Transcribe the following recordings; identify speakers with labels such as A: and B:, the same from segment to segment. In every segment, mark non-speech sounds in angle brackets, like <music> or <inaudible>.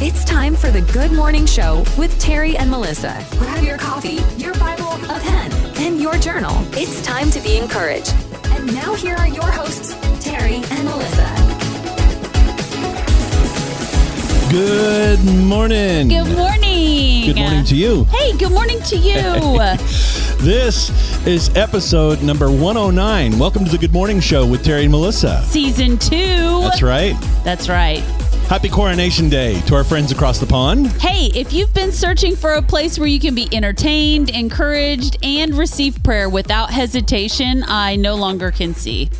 A: It's time for the Good Morning Show with Terry and Melissa. Grab your coffee, your Bible, a pen, and your journal. It's time to be encouraged. And now here are your hosts, Terry and Melissa.
B: Good morning.
C: Good morning.
B: Good morning to you.
C: Hey, good morning to you. <laughs>
B: This is episode number 109. Welcome to the Good Morning Show with Terry and Melissa.
C: Season two.
B: That's right.
C: That's right.
B: Happy Coronation Day to our friends across the pond.
C: Hey, if you've been searching for a place where you can be entertained, encouraged, and receive prayer without hesitation, I no longer can see.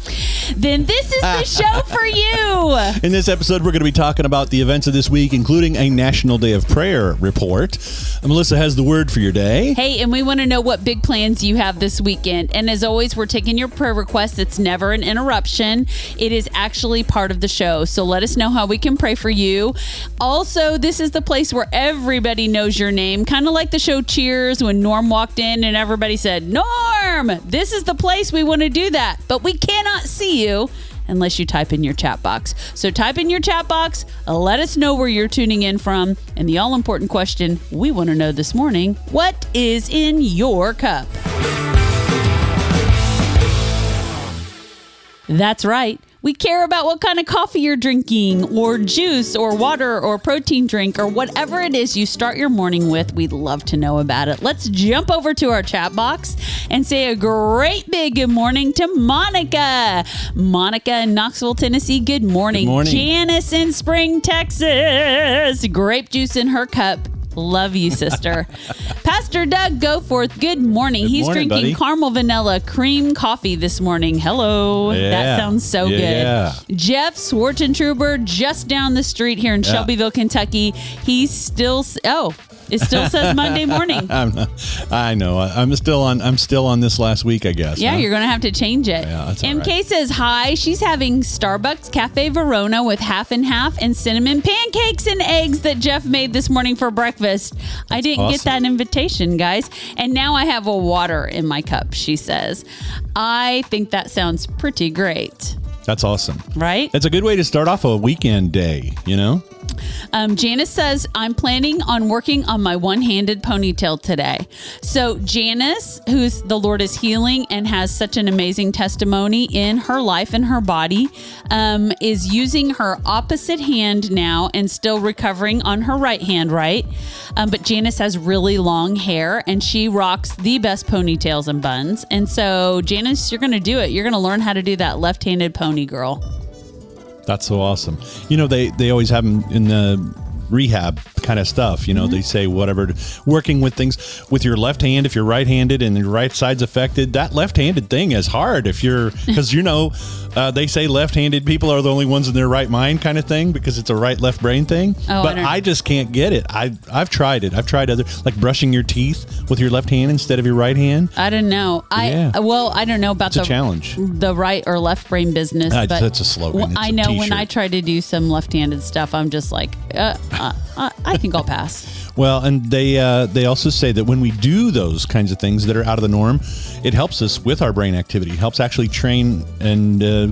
C: Then this is the show <laughs> for you.
B: In this episode, we're going to be talking about the events of this week, including a National Day of Prayer report. And Melissa has the word for your day.
C: Hey, and we want to know what big plans you have this weekend. And as always, we're taking your prayer requests. It's never an interruption, it is actually part of the show. So let us know how we can pray for you. Also, this is the place where everybody knows your name, kind of like the show Cheers when Norm walked in and everybody said, Norm, this is the place we want to do that. But we cannot see you unless you type in your chat box. So type in your chat box, let us know where you're tuning in from. And the all important question we want to know this morning what is in your cup? That's right. We care about what kind of coffee you're drinking, or juice, or water, or protein drink, or whatever it is you start your morning with. We'd love to know about it. Let's jump over to our chat box and say a great big good morning to Monica. Monica in Knoxville, Tennessee. Good morning.
B: Good morning.
C: Janice in Spring, Texas. Grape juice in her cup. Love you, sister. <laughs> Pastor Doug Goforth, good morning.
B: Good
C: He's
B: morning,
C: drinking
B: buddy.
C: caramel vanilla cream coffee this morning. Hello.
B: Yeah.
C: That sounds so
B: Yeah.
C: good. Jeff Swartentruber, just down the street here in
B: Yeah.
C: Shelbyville, Kentucky. He's still, oh, it still says <laughs> Monday morning. <laughs>
B: I'm not, I know. I- I'm still on. I'm still on this last week. I guess.
C: Yeah,
B: huh?
C: you're going to have to change it.
B: Yeah, that's all
C: MK
B: right.
C: says hi. She's having Starbucks Cafe Verona with half and half and cinnamon pancakes and eggs that Jeff made this morning for breakfast. I didn't get that invitation, guys. And now I have a water in my cup, she says. I think that sounds pretty great,
B: That's awesome.
C: right?
B: It's a good way to start off a weekend day. You know.
C: Um, Janice says, I'm planning on working on my one handed ponytail today. So, Janice, who's the Lord is healing and has such an amazing testimony in her life and her body, um, is using her opposite hand now and still recovering on her right hand, right? Um, but Janice has really long hair and she rocks the best ponytails and buns. And so, Janice, you're going to do it. You're going to learn how to do that left handed pony girl.
B: That's so awesome. You know, they they always have them in the rehab kind of stuff. You know,
C: Mm-hmm.
B: they say whatever, working with things with your left hand. If you're right-handed and your right side's affected, that left-handed thing is hard. If you're <laughs> because you know, uh, they say left-handed people are the only ones in their right mind kind of thing because it's a right-left brain thing.
C: Oh, I
B: but
C: don't-
B: I, just can't get it. I I've tried it. I've tried other like brushing your teeth with your left hand instead of your right hand.
C: I don't know. I
B: Yeah.
C: well, I don't know about
B: It's a
C: the
B: challenge.
C: the right or left brain business.
B: Uh,
C: but
B: that's a slogan. It's
C: I know when. I try to do some left-handed stuff, I'm just like, uh, uh, I think I'll pass. <laughs>
B: Well, and they uh, they also say that when we do those kinds of things that are out of the norm, it helps us with our brain activity. Helps actually train and uh,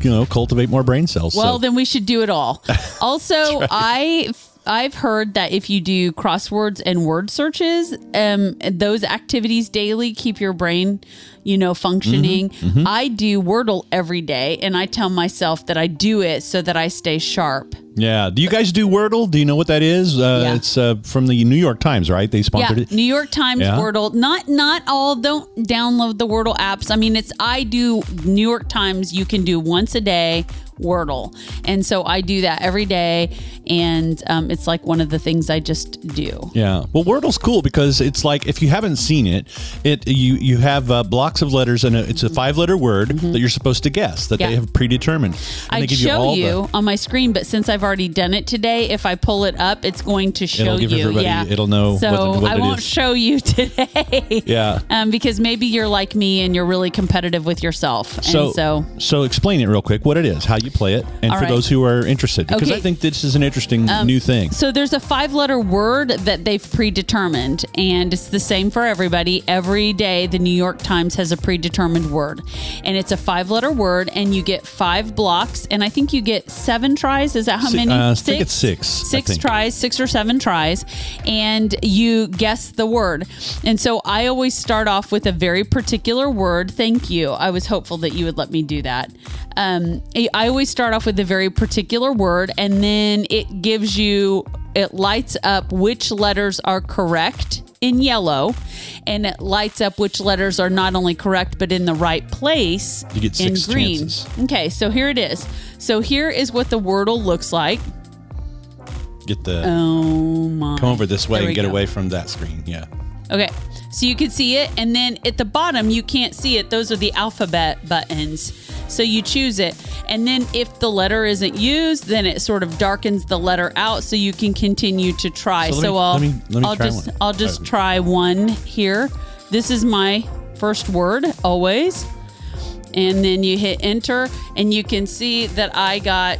B: you know cultivate more brain cells.
C: Well,
B: so,
C: then we should do it all. <laughs> Also, I I've heard that if you do crosswords and word searches, um, those activities daily keep your brain, you know, functioning.
B: Mm-hmm,
C: I do Wordle every day, and I tell myself that I do it so that I stay sharp.
B: yeah. Do you guys do Wordle? Do you know what that is? Uh,
C: Yeah.
B: It's uh, from the New York Times, right? They sponsored
C: yeah,
B: it.
C: New York Times
B: Yeah.
C: Wordle. Not not all. Don't download the Wordle apps. I mean, it's I do New York Times. You can do once a day Wordle, and so I do that every day, and um, it's like one of the things I just do.
B: Yeah. Well, Wordle's cool because it's like if you haven't seen it, it you you have uh, blocks of letters and it's a five letter word that you're supposed to guess that
C: Mm-hmm. Yeah.
B: they have predetermined. And they
C: I'd
B: give
C: show
B: all
C: you,
B: the-
C: on my screen, but since I've already done it today, if I pull it up, it's going to show
B: It'll give
C: you.
B: everybody-
C: yeah,
B: it'll know
C: So
B: what what
C: I won't
B: is.
C: show you <laughs> today.
B: Yeah.
C: um, because maybe you're like me and you're really competitive with yourself,
B: So,
C: and so
B: so explain it real quick. What it is? How you replay it, and
C: All
B: for
C: right.
B: those who are interested, because
C: Okay. Um,
B: I think this is an interesting new thing.
C: So there's a five letter word that they've predetermined, and it's the same for everybody. Every day, the New York Times has a predetermined word, and it's a five letter word, and you get five blocks, and I think you get seven tries. Is that how
B: Si-
C: many?
B: uh, I think it's six,
C: Six tries, six or seven tries, and you guess the word. And so I always start off with a very particular word. Thank you. I was hopeful that you would let me do that. Um, I always start off with a very particular word, and then it gives you, it lights up which letters are correct in yellow, and it lights up which letters are not only correct but in the right place
B: You get
C: in
B: six
C: green.
B: chances.
C: Okay, so here it is. So here is what the wordle looks like.
B: Get the
C: Oh my!
B: come over this way and get
C: go.
B: away from that screen. Yeah.
C: Okay, so you can see it, and then at the bottom you can't see it. Those are the alphabet buttons. So you choose it, and then if the letter isn't used, then it sort of darkens the letter out, so you can continue to try.
B: So me-
C: I'll
B: let me- let me
C: I'll
B: try
C: just
B: one.
C: I'll just try one here. This is my first word always, and then you hit enter, and you can see that I got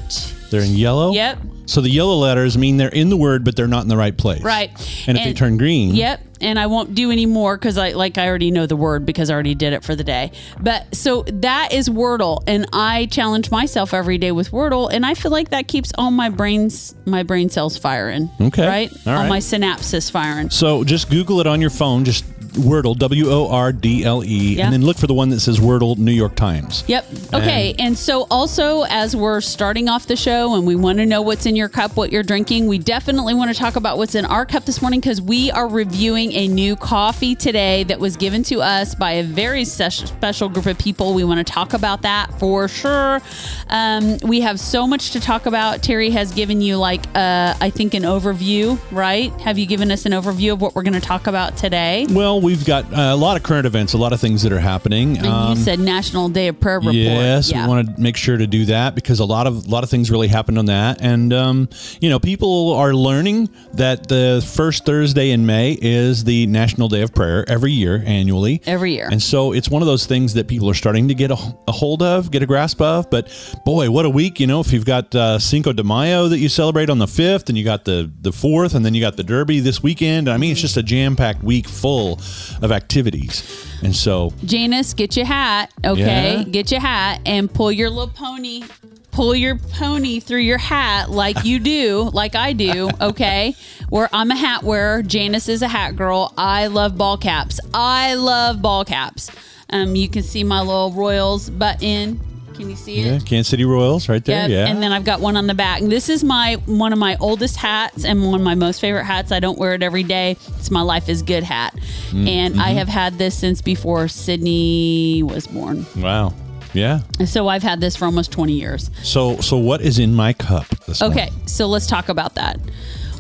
B: They're in yellow.
C: Yep.
B: So the yellow letters mean they're in the word, but they're not in the right place.
C: Right.
B: And if they turn green,
C: Yep. And I won't do any more because I like I already know the word because I already did it for the day. But so that is Wordle, and I challenge myself every day with Wordle, and I feel like that keeps all my brains my brain cells firing.
B: Okay.
C: Right.
B: All
C: all
B: right.
C: my synapses firing.
B: So just Google it on your phone. Just Wordle, W O R D L E, and then look for the one that says Wordle New York Times.
C: Yep. Okay. And, so, also, as we're starting off the show and we want to know what's in your cup, what you're drinking, we definitely want to talk about what's in our cup this morning because we are reviewing a new coffee today that was given to us by a very ses- special group of people. We want to talk about that for sure. Um, we have so much to talk about. Terry has given you, like, uh, I think, an overview, right? Have you given us an overview of what we're going to talk about today?
B: Well, we've got uh, a lot of current events, a lot of things that are happening.
C: And
B: Um,
C: you said National Day of Prayer Report.
B: Yes,
C: Yeah.
B: we want to make sure to do that because a lot of a lot of things really happened on that, and um, you know, people are learning that the first Thursday in May is the National Day of Prayer every year, annually.
C: Every year.
B: and so it's one of those things that people are starting to get a, a hold of, get a grasp of. But boy, what a week! You know, if you've got uh, Cinco de Mayo that you celebrate on the fifth, and you got the the fourth, and then you got the Derby this weekend. I mean, it's just a jam packed week full of activities, and so
C: Janice, get your hat, okay?
B: Yeah.
C: Get your hat and pull your little pony. Pull your pony through your hat like you do, like I do, <laughs> okay? Where I'm a hat wearer, Janice is a hat girl. I love ball caps. I love ball caps. Um, you can see my little Royals button. Can you see it?
B: yeah,
C: it?
B: Kansas City Royals right there.
C: Yep.
B: Yeah,
C: And then I've got one on the back. This is my one of my oldest hats and one of my most favorite hats. I don't wear it every day. It's my life is good hat.
B: Mm,
C: And
B: mm-hmm.
C: I have had this since before Sydney was born.
B: Wow. Yeah.
C: So I've had this for almost 20 years.
B: So so what is in my cup this
C: Okay,
B: morning?
C: so let's talk about that.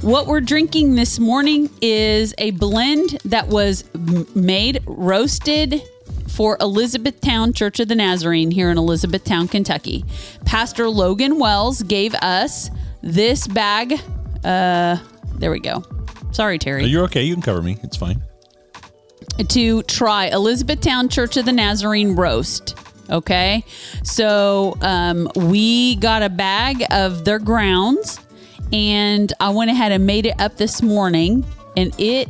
C: What we're drinking this morning is a blend that was made, roasted for Elizabethtown Church of the Nazarene here in Elizabethtown, Kentucky. Pastor Logan Wells gave us this bag. Uh, there we go. Sorry, Terry.
B: You're okay. You can cover me. It's fine.
C: to try Elizabethtown Church of the Nazarene roast. Okay, so um, we got a bag of their grounds, and I went ahead and made it up this morning, and it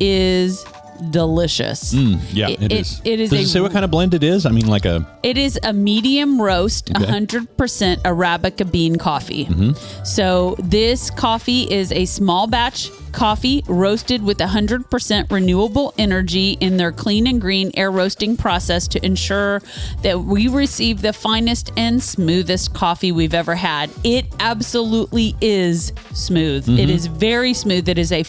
C: is delicious.
B: Yeah,
C: It-
B: it
C: it-
B: is.
C: it is
B: Does
C: a-
B: it say what kind of blend it is? I mean, like a
C: It is a medium roast,
B: Okay.
C: 100% Arabica bean coffee.
B: Mm-hmm.
C: So, this coffee is a small batch coffee roasted with 100% renewable energy in their clean and green air roasting process to ensure that we receive the finest and smoothest coffee we've ever had. It absolutely is smooth.
B: Mm-hmm.
C: It is very smooth. It is a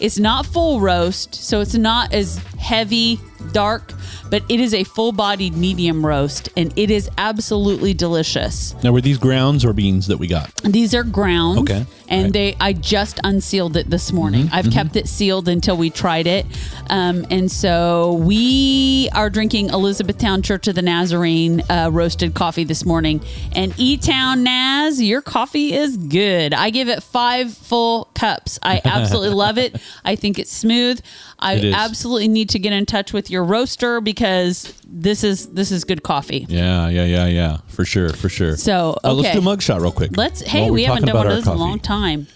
C: it's not full roast, so it's not as heavy, dark, but it is a full-bodied medium roast and it is absolutely delicious.
B: now were these grounds or beans that we got?
C: These are grounds.
B: Okay.
C: And
B: Right.
C: they I just unsealed it this morning.
B: Mm-hmm.
C: I've kept it sealed until we tried it. Um, and so we are drinking Elizabethtown Church of the Nazarene uh, roasted coffee this morning. And E Town Naz, your coffee is good. I give it five full cups. I absolutely <laughs> love it. I think it's smooth. I
B: It
C: absolutely need to get in touch with with your roaster because this is this is good coffee.
B: Yeah, yeah, yeah, yeah. For sure, for sure.
C: So,
B: Uh, let's do a mug shot real quick.
C: Let's. Hey,
B: we're
C: haven't done one of those in a long time.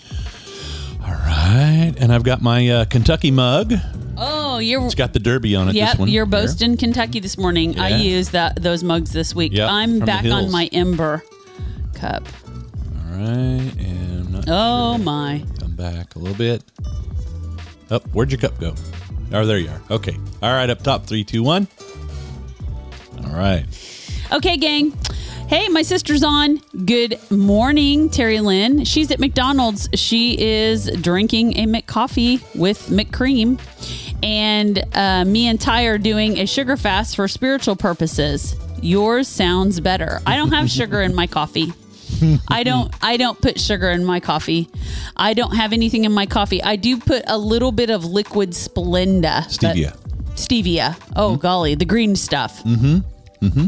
B: All right, and I've got my uh, Kentucky mug.
C: Oh, you're.
B: It's got the derby on it.
C: Yep,
B: this one
C: you're
B: here.
C: boasting Kentucky this morning. I
B: Yeah.
C: used that those mugs this week.
B: Yep,
C: I'm back on my Ember cup.
B: All right, and
C: Oh
B: sure.
C: my!
B: Come back a little bit. Up, where'd your cup go? Oh, there you are. Okay. All right, up top, three, two, one. All right.
C: Okay, gang. Hey, my sister's on. Good morning, Terry Lynn. She's at McDonald's. She is drinking a McCoffee with McCream. And uh, me and Ty are doing a sugar fast for spiritual purposes. Yours sounds better. I don't have sugar in my coffee. I don't I don't put sugar in my coffee. I don't have anything in my coffee. I do put a little bit of liquid Splenda.
B: Stevia.
C: Stevia. Oh golly, the green stuff. Mm-hmm.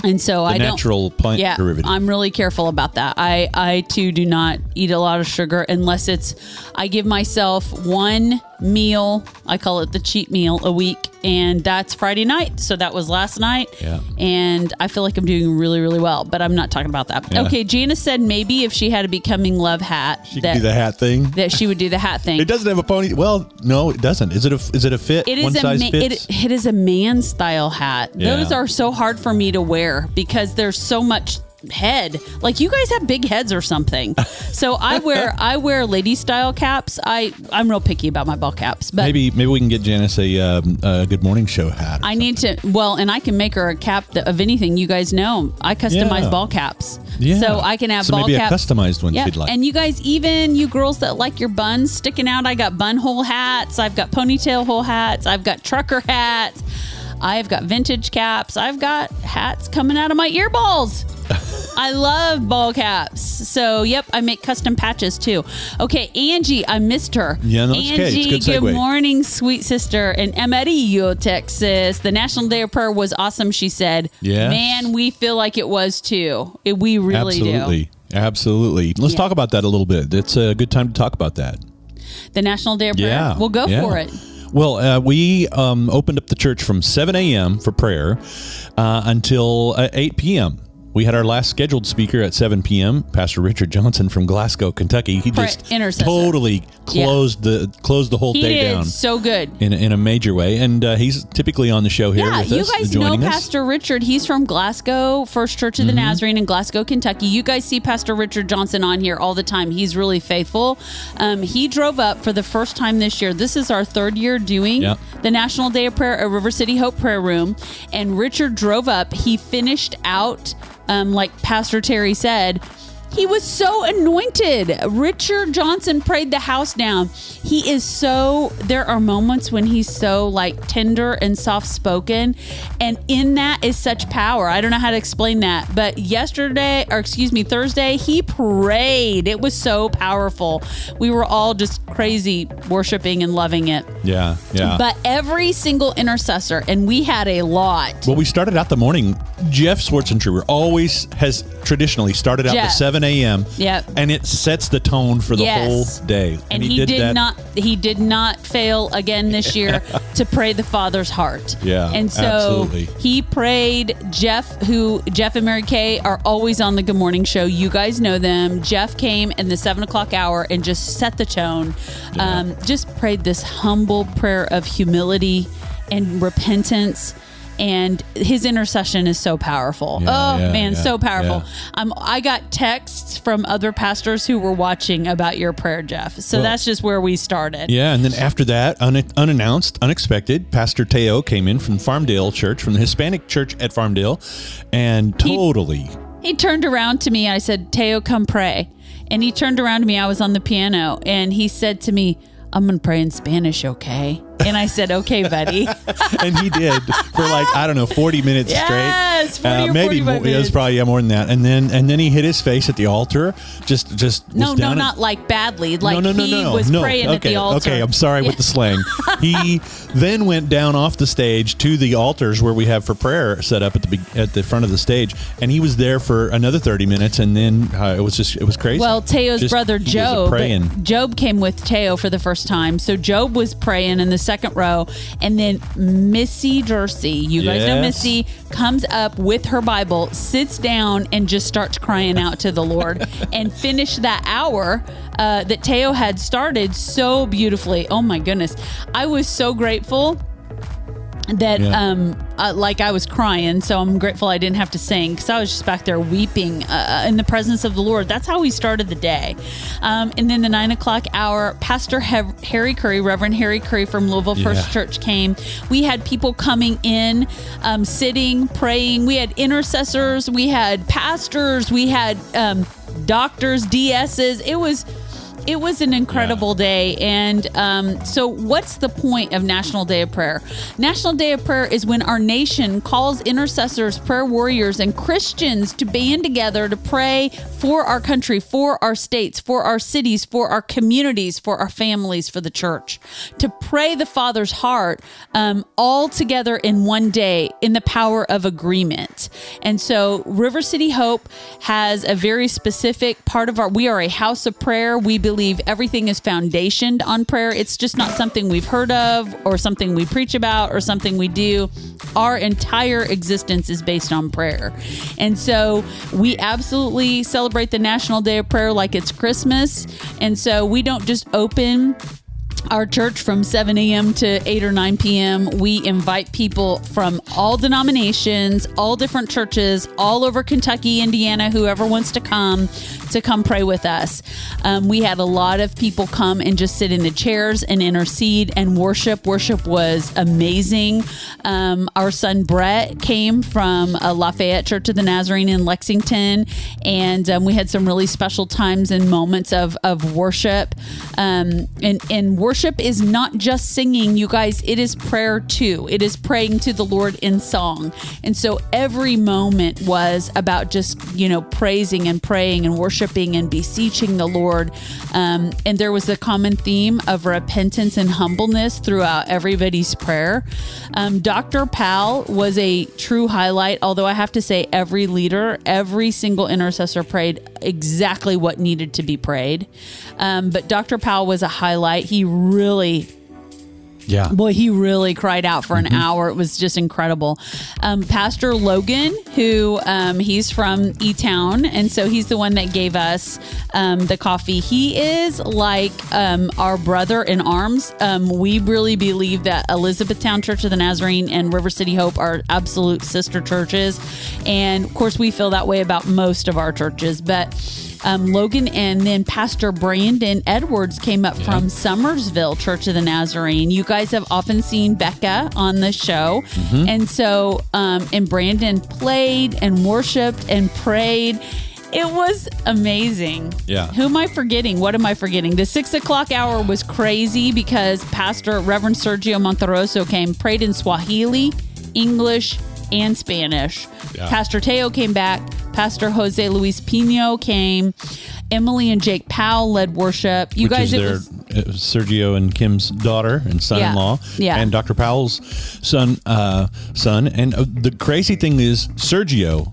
C: And so I don't
B: natural plant
C: yeah,
B: derivative.
C: I'm really careful about that. I I too do not eat a lot of sugar unless it's I give myself one meal. I call it the cheat meal a week, and that's Friday night. So that was last night.
B: Yeah.
C: And I feel like I'm doing really really well, but I'm not talking about that.
B: Yeah.
C: Okay, Janice said maybe if she had a becoming love hat
B: She
C: that
B: can do the hat thing.
C: that she would do the hat thing. <laughs>
B: It doesn't have a pony. Well, no, it doesn't. Is it a? Is it a fit?
C: It
B: One
C: a
B: size
C: ma-
B: fits.
C: it, it is a man style hat.
B: Yeah.
C: Those are so hard for me to wear because there's so much head. Like you guys have big heads or something. <laughs> so I wear I wear lady style caps. I I'm real picky about my ball caps, but
B: maybe maybe we can get Janice a, um, a good morning show hat.
C: I need to well, and I can make her a cap that, of anything. You guys know I customize
B: Yeah.
C: ball caps,
B: yeah.
C: so I can have
B: so
C: ball
B: maybe
C: cap.
B: a customized one
C: Yeah,
B: she'd like.
C: and you guys, even you girls that like your buns sticking out, I got bun hole hats. I've got ponytail hole hats. I've got trucker hats. I've got vintage caps. I've got hats coming out of my earballs. <laughs> I love ball caps. So, yep, I make custom patches too. Okay, Angie, I missed her.
B: Yeah, no, it's okay.
C: Angie,
B: good
C: good morning, sweet sister in Amarillo, Texas. The National Day of Prayer was awesome, she said.
B: Yeah.
C: Man, we feel like it was too. It, we really do.
B: Absolutely. Absolutely. Let's
C: Yeah.
B: talk about that a little bit. It's a good time to talk about that.
C: The National Day of Prayer.
B: Yeah.
C: We'll go
B: yeah.
C: for it.
B: Well, uh, we um, opened up the church from 7 a.m. for prayer uh, until uh, 8 p.m. We had our last scheduled speaker at 7 p.m. Pastor Richard Johnson from Glasgow, Kentucky. He just totally closed the closed the whole
C: He
B: day down
C: so good.
B: in, a- in a major way, and uh, he's typically on the show here
C: Yeah, you
B: us,
C: guys know
B: us.
C: Pastor Richard. He's from Glasgow, First Church of the
B: Mm-hmm.
C: Nazarene in Glasgow, Kentucky. You guys see Pastor Richard Johnson on here all the time. He's really faithful. Um, he drove up for the first time this year. This is our third year doing
B: Yeah.
C: the National Day of Prayer at River City Hope Prayer Room. And Richard drove up. He finished out, um, like Pastor Terry said, he was so anointed. Richard Johnson prayed the house down. He is so, there are moments when he's so like tender and soft spoken. And in that is such power. I don't know how to explain that. But yesterday, or excuse me, Thursday, he prayed. It was so powerful. We were all just crazy worshiping and loving it.
B: Yeah, yeah.
C: But every single intercessor, and we had a lot.
B: well, we started out the morning. Jeff Schwartzentruber always has traditionally started out
C: Jeff.
B: at 7 a.m.
C: Yep.
B: And it sets the tone for the
C: Yes.
B: whole day.
C: and, he, did,
B: that
C: not he did not fail again this year <laughs> to pray the father's heart
B: Yeah,
C: and so
B: absolutely.
C: he prayed jeff who jeff and mary kay are always on the good morning show you guys know them jeff came in the seven o'clock hour and just set the tone um, just prayed this humble prayer of humility and repentance and his intercession is so powerful.
B: Yeah,
C: oh
B: yeah,
C: man,
B: yeah,
C: so powerful. Um, I got texts from other pastors who were watching about your prayer, Jeff. So
B: Well-
C: that's just where we started.
B: Yeah, and then after that, un- unannounced, unexpected, Pastor Teo came in from Farmdale Church, from the Hispanic Church at Farmdale, and totally.
C: He turned around to me. I said, Teo, come pray. And he turned around to me. I was on the piano, and he said to me, I'm going to pray in Spanish, okay? And I said, okay, buddy. <laughs>
B: and he did for like I don't know forty minutes
C: Yes,
B: straight. Uh,
C: 40 or
B: maybe
C: 45
B: more, it was probably yeah, more than that. And then and then he hit his face at the altar. Just just
C: no, no, not like badly. Like
B: no, no, no,
C: he
B: no,
C: was
B: no.
C: praying
B: okay,
C: at the altar.
B: Okay, I'm sorry with the slang. he <laughs> then went down off the stage to the altars where we have for prayer set up at the at the front of the stage, and he was there for another 30 minutes, and then uh, it was just it was crazy.
C: Well, Teo's
B: Just-
C: brother Job,
B: praying.
C: Job came with Teo for the first time. So Job was praying in the second row. And then Missy Jersey, you guys know Missy, comes up with her Bible, sits down, and just starts crying out to the Lord <laughs> and finish that hour uh, that Teo had started so beautifully. Oh my goodness. I was so grateful that
B: Yeah.
C: um uh, like I was crying so I'm grateful I didn't have to sing because I was just back there weeping uh, in the presence of the Lord. That's how we started the day. Um, and then the nine o'clock hour Pastor Hev- Harry Curry Reverend Harry Curry from Louisville First
B: Yeah.
C: Church came. We had people coming in um, sitting praying. We had intercessors. We had pastors. We had um, doctors DSs it was it was an incredible day. And um, so, what's the point of National Day of Prayer? National Day of Prayer is when our nation calls intercessors, prayer warriors, and Christians to band together to pray for our country, for our states, for our cities, for our communities, for our families, for the church. To pray the Father's heart um, all together in one day in the power of agreement. And so, River City Hope has a very specific part of our, we are a house of prayer. We believe everything is foundationed on prayer. It's just not something we've heard of or something we preach about or something we do. Our entire existence is based on prayer. And so we absolutely celebrate the National Day of Prayer like it's Christmas. And so we don't just open our church from 7 a.m. to 8 or 9 p.m. We invite people from all denominations, all different churches, all over Kentucky, Indiana, whoever wants to come to come pray with us. Um, we had a lot of people come and just sit in the chairs and intercede and worship. Worship was amazing. Um, our son Brett came from uh, Lafayette Church of the Nazarene in Lexington, and um, we had some really special times and moments of of worship. Um, and and worship is not just singing, you guys. It is prayer too. It is praying to the Lord in song, and so every moment was about just you know praising and praying and worshiping and beseeching the Lord. Um, and there was a common theme of repentance and humbleness throughout everybody's prayer. Um, Dr. Powell was a true highlight, although I have to say, every leader, every single intercessor prayed exactly what needed to be prayed. Um, but Dr. Powell was a highlight. He really
B: Yeah.
C: Boy, he really cried out for an hour. It was just incredible. Um, Pastor Logan, who um, he's from E Town, and so he's the one that gave us um, the coffee. He is like um, our brother in arms. Um, we really believe that Elizabethtown Church of the Nazarene and River City Hope are absolute sister churches, and of course, we feel that way about most of our churches, but um, Logan and then Pastor Brandon Edwards came up from Summersville Church of the Nazarene. You guys have often seen Becca on the show.
B: Mm-hmm.
C: And so, um, and Brandon played and worshiped and prayed. It was amazing.
B: Yeah.
C: Who am I forgetting? What am I forgetting? The six o'clock hour was crazy because Pastor Reverend Sergio Monteroso came, prayed in Swahili, English, and Spanish.
B: Yeah.
C: Pastor Teo came back. Pastor Jose Luis Pino came. Emily and Jake Powell led worship. You
B: which
C: guys,
B: their
C: was
B: uh, Sergio and Kim's daughter and son-in-law,
C: Yeah.
B: and Dr. Powell's son, uh, son. And uh, the crazy thing is, Sergio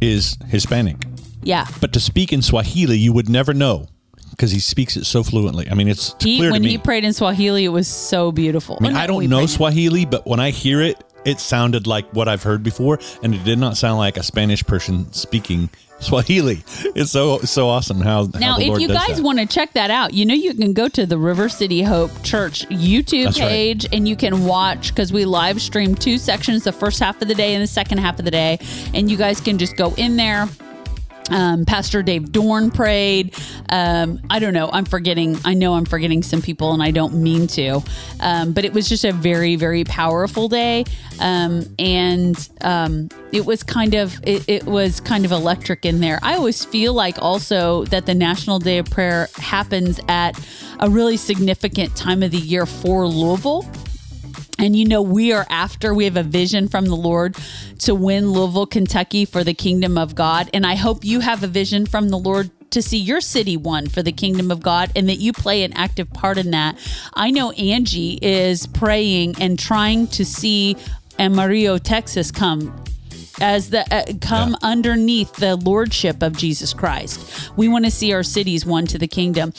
B: is Hispanic,
C: yeah.
B: but to speak in Swahili, you would never know because he speaks it so fluently. I mean, it's
C: He,
B: clear
C: when
B: to me.
C: he prayed in Swahili, it was so beautiful.
B: I mean, I don't know Swahili, but when I hear it, it sounded like what I've heard before, and it did not sound like a Spanish person speaking Swahili. It's so so awesome how
C: Now,
B: how the
C: if
B: Lord
C: you guys want to check that out, you know you can go to the River City Hope Church YouTube
B: That's right.
C: page and you can watch because we live stream two sections, the first half of the day and the second half of the day, and you guys can just go in there. Um, Pastor Dave Dorn prayed. Um, I don't know. I'm forgetting. I know I'm forgetting some people, and I don't mean to. Um, but it was just a very, very powerful day, um, and um, it was kind of it, it was kind of electric in there. I always feel like also that the National Day of Prayer happens at a really significant time of the year for Louisville. And you know, we are after, we have a vision from the Lord to win Louisville, Kentucky for the kingdom of God. And I hope you have a vision from the Lord to see your city won for the kingdom of God and that you play an active part in that. I know Angie is praying and trying to see Amarillo, Texas come as the uh, come
B: Yeah.
C: underneath the lordship of Jesus Christ. We want to see our cities won to the kingdom.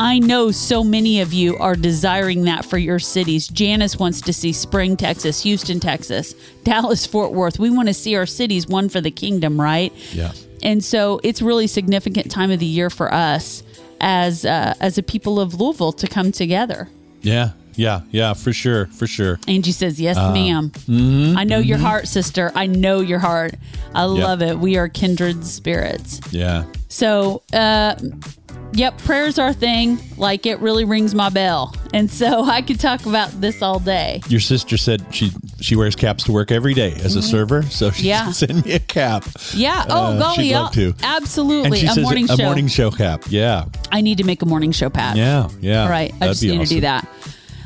C: I know so many of you are desiring that for your cities. Janice wants to see Spring, Texas, Houston, Texas, <laughs> Dallas, Fort Worth. We want to see our cities one for the kingdom, right?
B: Yeah.
C: And so it's really significant time of the year for us as uh, as a people of Louisville to come together.
B: Yeah. Yeah. Yeah. For sure. For sure.
C: Angie says, "Yes,
B: Uh,
C: ma'am.
B: mm-hmm,
C: I know your heart, sister. I know your heart. I love it. We are kindred spirits."
B: Yeah.
C: So, uh, yep, prayer's our thing. Like it really rings my bell, and so <laughs> I could talk about this all day.
B: Your sister said she she wears caps to work every day as a server, so she
C: Mm-hmm. Yeah. <laughs>
B: send me a cap.
C: Yeah. Oh,
B: Uh,
C: golly,
B: she'd love to.
C: Absolutely. a morning
B: a
C: show.
B: morning show cap. Yeah.
C: I need to make a morning show patch.
B: Yeah. Yeah.
C: All right. I just need to do that.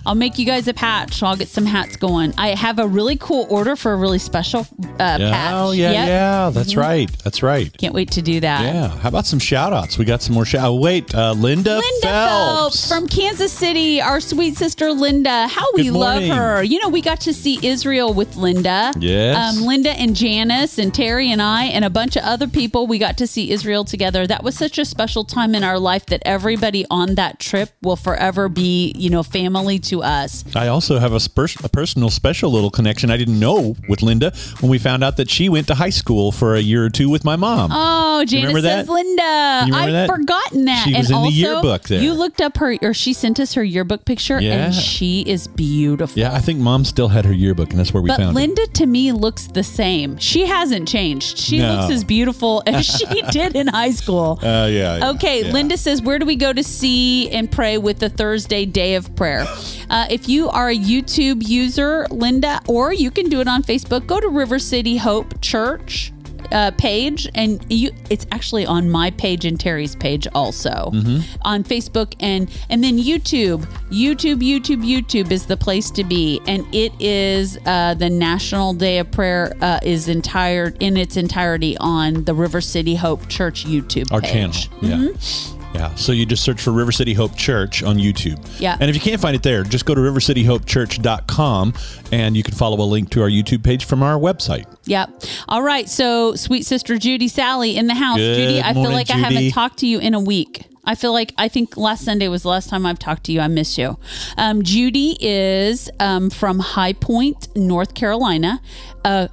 C: I'll make you guys a patch. I'll get some hats going. I have a really cool order for a really special uh,
B: Yeah.
C: patch.
B: Oh yeah,
C: Yep. Mm-hmm.
B: yeah. That's right. That's right.
C: Can't wait to do that.
B: Yeah. How about some shout outs? We got some more shout. Oh, wait, uh, Linda,
C: Linda Phelps. from Kansas City, our sweet sister Linda. How we love her. You know, we got to see Israel with Linda.
B: Yes.
C: Um, Linda and Janice and Terry and I and a bunch of other people, we got to see Israel together. That was such a special time in our life that everybody on that trip will forever be, you know, family to us.
B: I also have a, spers- a personal special little connection I didn't know with Linda when we found out that she went to high school for a year or two with my mom.
C: Oh, Janice
B: remember
C: says? Linda. I've
B: that?
C: forgotten that.
B: She was
C: and
B: in the
C: also,
B: yearbook there.
C: You looked up her, or she sent us her yearbook picture,
B: Yeah.
C: and she is beautiful.
B: yeah, I think mom still had her yearbook, and that's where we
C: But
B: found it.
C: Linda to me looks the same. She hasn't changed. She
B: No.
C: looks as beautiful as <laughs> she did in high school.
B: Uh, yeah, yeah,
C: Okay,
B: yeah.
C: Linda says, Where do we go to see and pray with the Thursday day of prayer? Uh, if you are a YouTube user, Linda, or you can do it on Facebook, go to River City Hope Church. Uh, page and you it's actually on my page and Terry's page also
B: Mm-hmm.
C: on Facebook and and then YouTube YouTube YouTube YouTube is the place to be and it is uh, the National Day of Prayer uh, is entire in its entirety on the River City Hope Church YouTube
B: our
C: page.
B: channel. Yeah. Yeah. So you just search for River City Hope Church on YouTube.
C: Yeah.
B: And if you can't find it there, just go to rivercityhopechurch.com and you can follow a link to our YouTube page from our website.
C: Yep. All right. So, sweet sister Judy Sally in the house.
B: Good
C: Judy, I feel
B: morning,
C: like I haven't talked to you in a week. I feel like I think last Sunday was the last time I've talked to you. I miss you. Um, Judy is um, from High Point, North Carolina. Uh,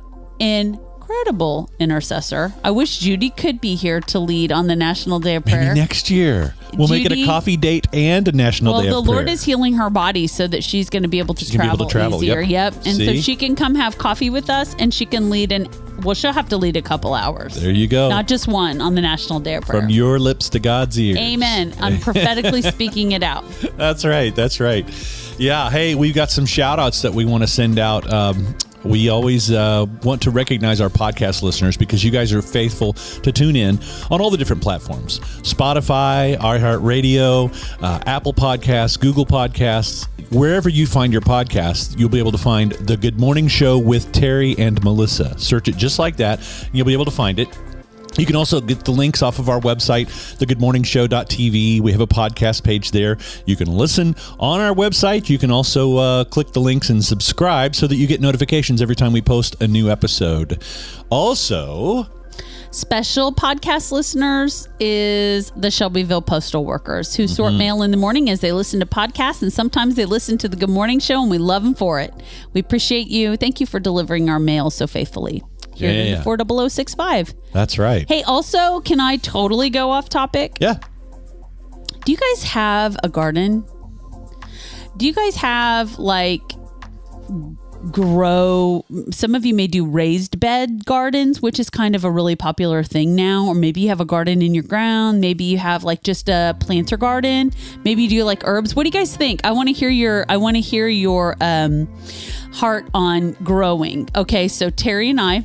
C: incredible intercessor. I wish Judy could be here to lead on the National Day of Prayer.
B: Maybe next year. We'll make it a coffee date and a national
C: well,
B: day of prayer.
C: Well, the Lord is healing her body so that she's going to be able to
B: She's
C: travel,
B: able to travel,
C: easier.
B: yep.
C: Yep. And so she can come have coffee with us and she can lead an well, she'll have to lead a couple hours.
B: there you go.
C: Not just one on the National Day of Prayer.
B: From your lips to God's ears.
C: Amen. I'm <laughs> prophetically speaking it out.
B: That's right. That's right. Yeah. Hey, we've got some shout outs that we want to send out. Um, we always uh, want to recognize our podcast listeners because you guys are faithful to tune in on all the different platforms Spotify, iHeartRadio, uh, Apple Podcasts, Google Podcasts. Wherever you find your podcast, you'll be able to find The Good Morning Show with Terry and Melissa. Search it just like that, and you'll be able to find it. You can also get the links off of our website, thegoodmorningshow.tv. We have a podcast page there. You can listen on our website. You can also uh, click the links and subscribe so that you get notifications every time we post a new episode. Also,
C: Special podcast listeners is the Shelbyville Postal Workers who
B: Mm-hmm.
C: sort mail in the morning as they listen to podcasts and sometimes they listen to the Good Morning Show and we love them for it. We appreciate you. Thank you for delivering our mail so faithfully. Here
B: Yeah.
C: in 40065.
B: that's right.
C: Hey, also, can I totally go off topic?
B: Yeah.
C: Do you guys have a garden? Do you guys have like grow some of you may do raised bed gardens which is kind of a really popular thing now or maybe you have a garden in your ground maybe you have like just a planter garden maybe you do like herbs what do you guys think i want to hear your i want to hear your um heart on growing okay so terry and i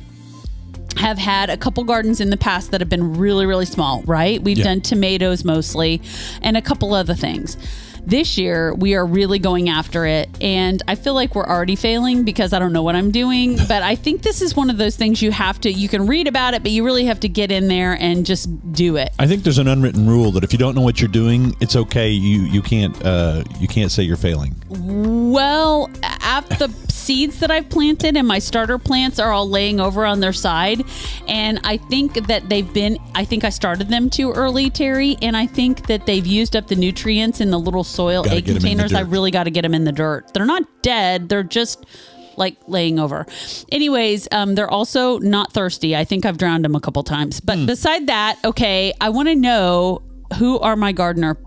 C: have had a couple gardens in the past that have been really, really small, right? We've
B: Yeah.
C: done tomatoes mostly and a couple other things. This year, we are really going after it. And I feel like we're already failing because I don't know what I'm doing. <laughs> But I think this is one of those things you have to, you can read about it, but you really have to get in there and just do it.
B: I think there's an unwritten rule that if you don't know what you're doing, it's okay. You you can't uh, you can't say you're failing.
C: Well, at the seeds that I've planted and my starter plants are all laying over on their side. And I think that they've been, I think I started them too early, Terry. And I think that they've used up the nutrients in the little soil
B: Gotta
C: egg
B: get 'em in the
C: containers. I really got to get them in the dirt. They're not dead, they're just like laying over. Anyways, um, they're also not thirsty. I think I've drowned them a couple times. But beside that, okay, I want to know who are my gardener.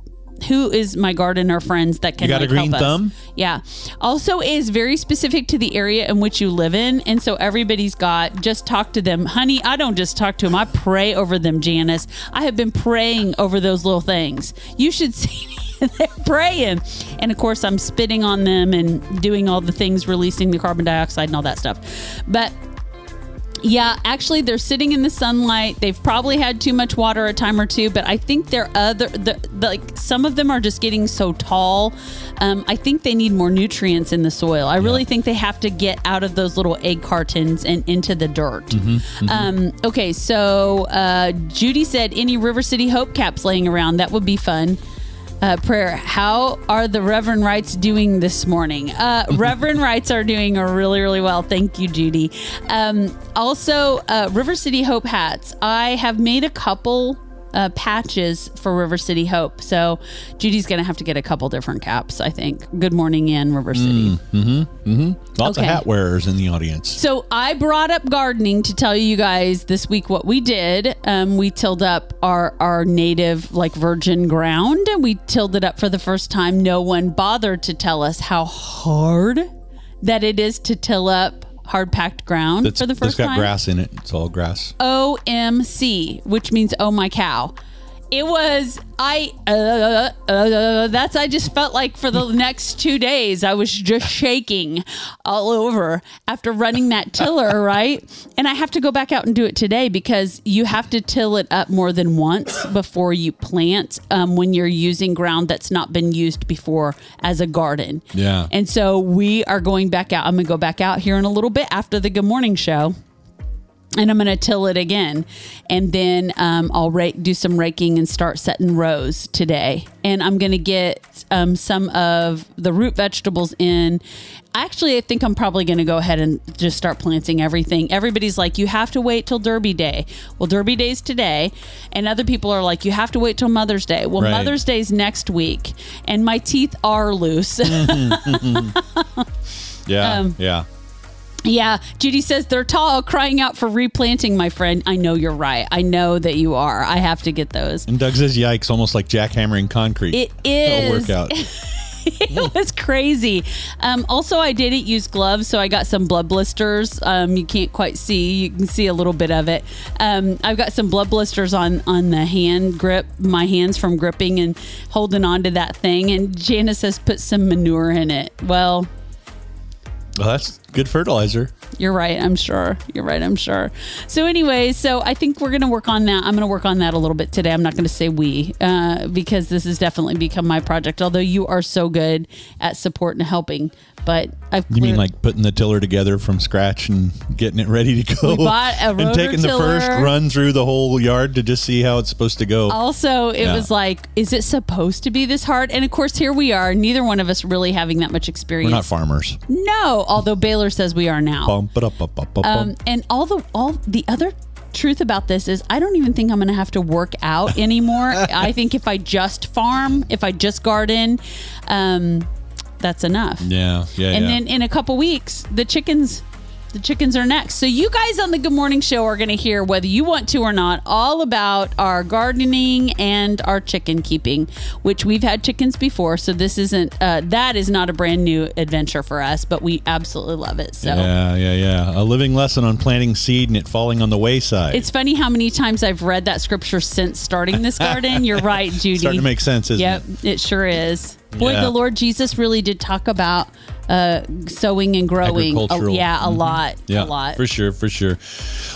C: Who is my gardener friends that can
B: You got a green
C: help us?
B: thumb?
C: Yeah. Also is very specific to the area in which you live in. And so everybody's got just talk to them. Honey, I don't just talk to them. I pray over them, Janice. I have been praying over those little things. You should <laughs> see. They're praying. And of course, I'm spitting on them and doing all the things, releasing the carbon dioxide and all that stuff. But yeah, actually, they're sitting in the sunlight. They've probably had too much water a time or two, but I think they're other the, the, like some of them are just getting so tall. Um, I think they need more nutrients in the soil. I really think they have to get out of those little egg cartons and into the dirt. Um, okay, so uh, Judy said any River City Hope caps laying around that would be fun uh, prayer. How are the Reverend Wrights doing this morning? Uh, <laughs> Reverend Wrights are doing really, really well. Thank you, Judy. Um, also, uh, River City Hope hats. I have made a couple uh, patches for River City Hope. So Judy's going to have to get a couple different caps, I think. Good morning in River City.
B: Lots
C: Okay.
B: of hat wearers in the audience.
C: So I brought up gardening to tell you guys this week what we did. Um, we tilled up our our native like virgin ground. And we tilled it up for the first time. No one bothered to tell us how hard that it is to till up hard packed ground
B: That's,
C: for the first
B: got grass in it. It's all grass.
C: OMC, which means oh my cow. It was I uh, uh, that's I just felt like for the next 2 days I was just shaking all over after running that tiller, <laughs> right? And I have to go back out and do it today because you have to till it up more than once before you plant um, when you're using ground that's not been used before as a garden.
B: Yeah.
C: And so we are going back out. I'm going to go back out here in a little bit after the Good Morning Show and I'm going to till it again, and then um, I'll rake, do some raking and start setting rows today. And I'm going to get um, some of the root vegetables in. Actually, I think I'm probably going to go ahead and just start planting everything. Everybody's like, you have to wait till Derby Day. Well, Derby Day's today, and other people are like, you have to wait till Mother's Day. Well,
B: Right.
C: Mother's Day's next week, and my teeth are loose. <laughs>
B: Yeah.
C: Um,
B: yeah.
C: Yeah, Judy says they're tall, crying out for replanting, my friend. I know you're right. I know that you are. I have to get those.
B: And Doug says, yikes, almost like jackhammering concrete.
C: It is.
B: It That'll work out. <laughs>
C: it was crazy. Um, also, I didn't use gloves, so I got some blood blisters. Um, you can't quite see; you can see a little bit of it. Um, I've got some blood blisters on on the hand grip, my hands from gripping and holding on to that thing. And Janice says, "Put some manure in it." Well,
B: well, that's good fertilizer.
C: You're right. I'm sure. You're right. I'm sure. So, anyway, so I think we're going to work on that. I'm going to work on that a little bit today. I'm not going to say we uh, because this has definitely become my project. Although you are so good at support and helping, but I've
B: You mean like putting the tiller together from scratch and getting it ready to go?
C: We bought a <laughs>
B: and taking the first run through the whole yard to just see how it's supposed to go.
C: also it
B: Yeah.
C: was like, is it supposed to be this hard? And of course, here we are. Neither one of us really having that much experience.
B: We're not farmers.
C: no, although Says we are now.
B: Bum, ba-da, ba, ba, ba,
C: Um, and all the all the other truth about this is I don't even think I'm going to have to work out <laughs> anymore. I <laughs> think if I just farm, if I just garden, um, that's enough.
B: yeah, yeah,
C: And
B: yeah.
C: then in a couple weeks, the chickens the chickens are next. So you guys on the Good Morning Show are going to hear whether you want to or not all about our gardening and our chicken keeping, which we've had chickens before, so this isn't uh, that is not a brand new adventure for us, but we absolutely love it. So
B: yeah, yeah, yeah. A living lesson on planting seed and it falling on the wayside.
C: It's funny how many times I've read that scripture since starting this <laughs> garden. You're right, Judy.
B: starting to make sense, isn't
C: Yep,
B: it?
C: it sure is. Boy,
B: Yeah.
C: the Lord Jesus really did talk about uh, sowing and growing. Yeah, a lot.
B: Yeah,
C: a lot.
B: for sure, for sure.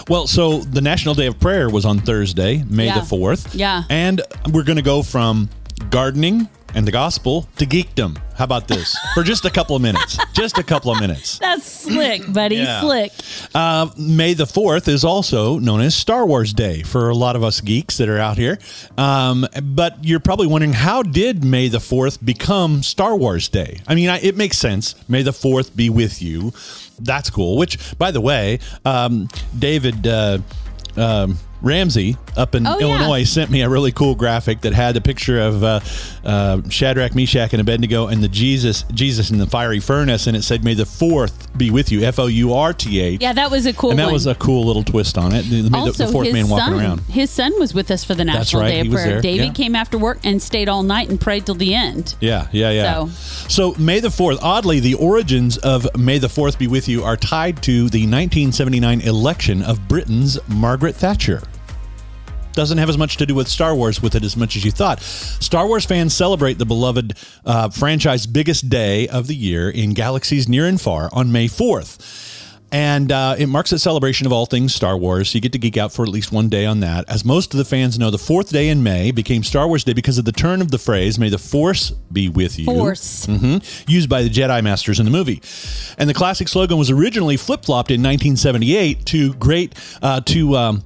B: Well, so the National Day of Prayer was on Thursday, May
C: Yeah.
B: the 4th.
C: Yeah.
B: And we're going to go from gardening and the gospel to geekdom. How about this? For just a couple of minutes. Just a couple of minutes. <laughs>
C: That's slick, buddy.
B: Yeah.
C: Slick.
B: Uh, May the 4th is also known as Star Wars Day for a lot of us geeks that are out here. Um, but you're probably wondering how did May the 4th become Star Wars Day? I mean, I, it makes sense. May the 4th be with you. That's cool. Which, by the way, um, David. Uh, um, Ramsey up in
C: Oh, yeah.
B: Illinois sent me a really cool graphic that had a picture of uh, uh, Shadrach, Meshach, and Abednego and the Jesus Jesus in the fiery furnace, and it said, "May the fourth be with you." F O U R T H.
C: Yeah, that was a cool
B: And that
C: one.
B: was a cool little twist on it. The,
C: also,
B: the fourth
C: his
B: man walking
C: son,
B: around.
C: his son was with us for the National
B: right,
C: Day of Prayer. David
B: yeah.
C: came after work and stayed all night and prayed till the end.
B: Yeah, yeah, yeah.
C: So-
B: So. May the 4th, oddly, the origins of May the 4th be with you are tied to the 1979 election of Britain's Margaret Thatcher. Doesn't have as much to do with Star Wars with it as much as you thought. Star Wars fans celebrate the beloved uh, franchise biggest day of the year in galaxies near and far on May 4th. And uh, it marks a celebration of all things Star Wars. You get to geek out for at least one day on that. As most of the fans know, the fourth day in May became Star Wars Day because of the turn of the phrase, May the Force be with you.
C: Force.
B: hmm used by the Jedi Masters in the movie. And the classic slogan was originally flip flopped in 1978 to great, uh, to, um,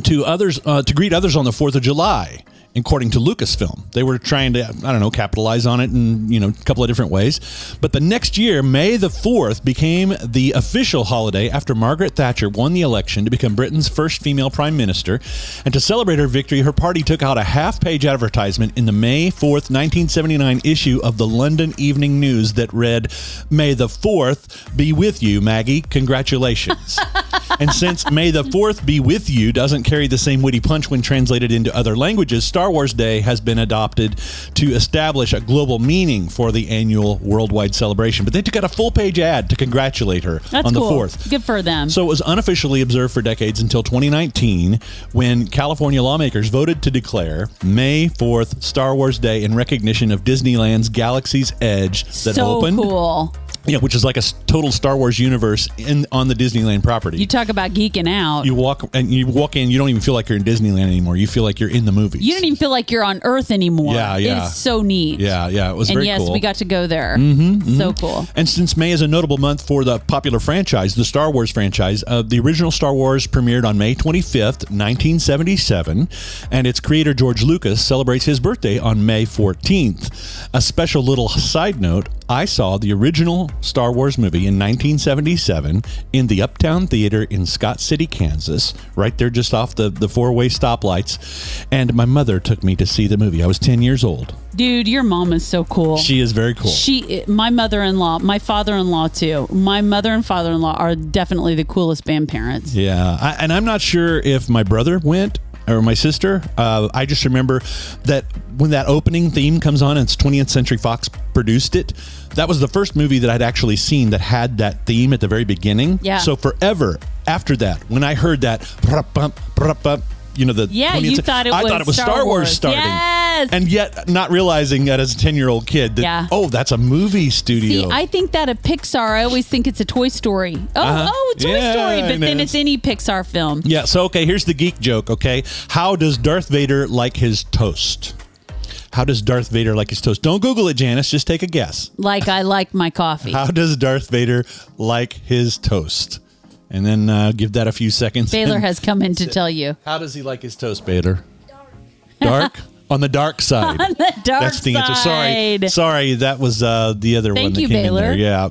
B: to others, uh, to greet others on the 4th of July. According to Lucasfilm, they were trying to, I don't know, capitalize on it in you know a couple of different ways. But the next year, May the fourth became the official holiday after Margaret Thatcher won the election to become Britain's first female prime minister. And to celebrate her victory, her party took out a half-page advertisement in the May fourth, 1979 issue of the London Evening News that read, "May the fourth be with you, Maggie. Congratulations." <laughs> and since May the 4th be with you doesn't carry the same witty punch when translated into other languages, Star Wars Day has been adopted to establish a global meaning for the annual worldwide celebration. But they took out a full page ad to congratulate her
C: That's
B: on the
C: cool.
B: 4th.
C: Good for them.
B: So it was unofficially observed for decades until 2019 when California lawmakers voted to declare May 4th Star Wars Day in recognition of Disneyland's Galaxy's Edge that
C: so
B: opened.
C: cool.
B: Yeah, which is like a total Star Wars universe in on the Disneyland property
C: You talk about geeking out.
B: you walk and you walk in, you don't even feel like you're in Disneyland anymore. You feel like you're in the movies.
C: You don't even feel like you're on Earth anymore.
B: Yeah, yeah.
C: It's so neat.
B: Yeah, yeah, it was
C: And
B: very
C: yes,
B: cool.
C: we got to go there. Mm-hmm, So cool.
B: And since May is a notable month for the popular franchise, the Star Wars franchise, uh, the original Star Wars premiered on May 25th, 1977, and its creator George Lucas celebrates his birthday on May 14th. A special little side note: I saw the original Star Wars movie in 1977 in the Uptown Theater in Scott City, Kansas, right there just off the the four-way stoplights, and my mother took me to see the movie. I was 10 years old.
C: Dude, your mom is so cool.
B: She is very cool.
C: She, my mother-in-law, my father-in-law too. My mother and father-in-law are definitely the coolest band parents.
B: Yeah, I, and I'm not sure if my brother went or my sister. Uh, I just remember that when that opening theme comes on, and it's 20th Century Fox produced it. That was the first movie that I'd actually seen that had that theme at the very beginning.
C: Yeah.
B: So forever after that, when I heard that, you know the
C: Yeah,
B: 20th
C: you thought it
B: I
C: was
B: thought it was
C: Star
B: Wars
C: Wars.
B: starting.
C: Yes.
B: And yet, not realizing that as a 10 year old kid that
C: Yeah.
B: oh, that's a movie studio.
C: See, I think that a Pixar, I always think it's a Toy Story. Oh,
B: Uh-huh.
C: oh, Toy
B: Yeah,
C: Story, but then it's any Pixar film.
B: Yeah, so okay, here's the geek joke, okay? How does Darth Vader like his toast? How does Darth Vader like his toast? Don't Google it, Janice. Just take a guess.
C: Like I like my coffee.
B: How does Darth Vader like his toast? And then uh, give that a few seconds.
C: Baylor <laughs> has come in to tell you.
B: How does he like his toast, Vader? Dark? <laughs> On the dark side. <laughs>
C: On the dark
B: That's the answer. Sorry,
C: side.
B: sorry. That was uh, the other
C: Thank
B: one that
C: you,
B: came
C: Baylor.
B: in there. Yeah,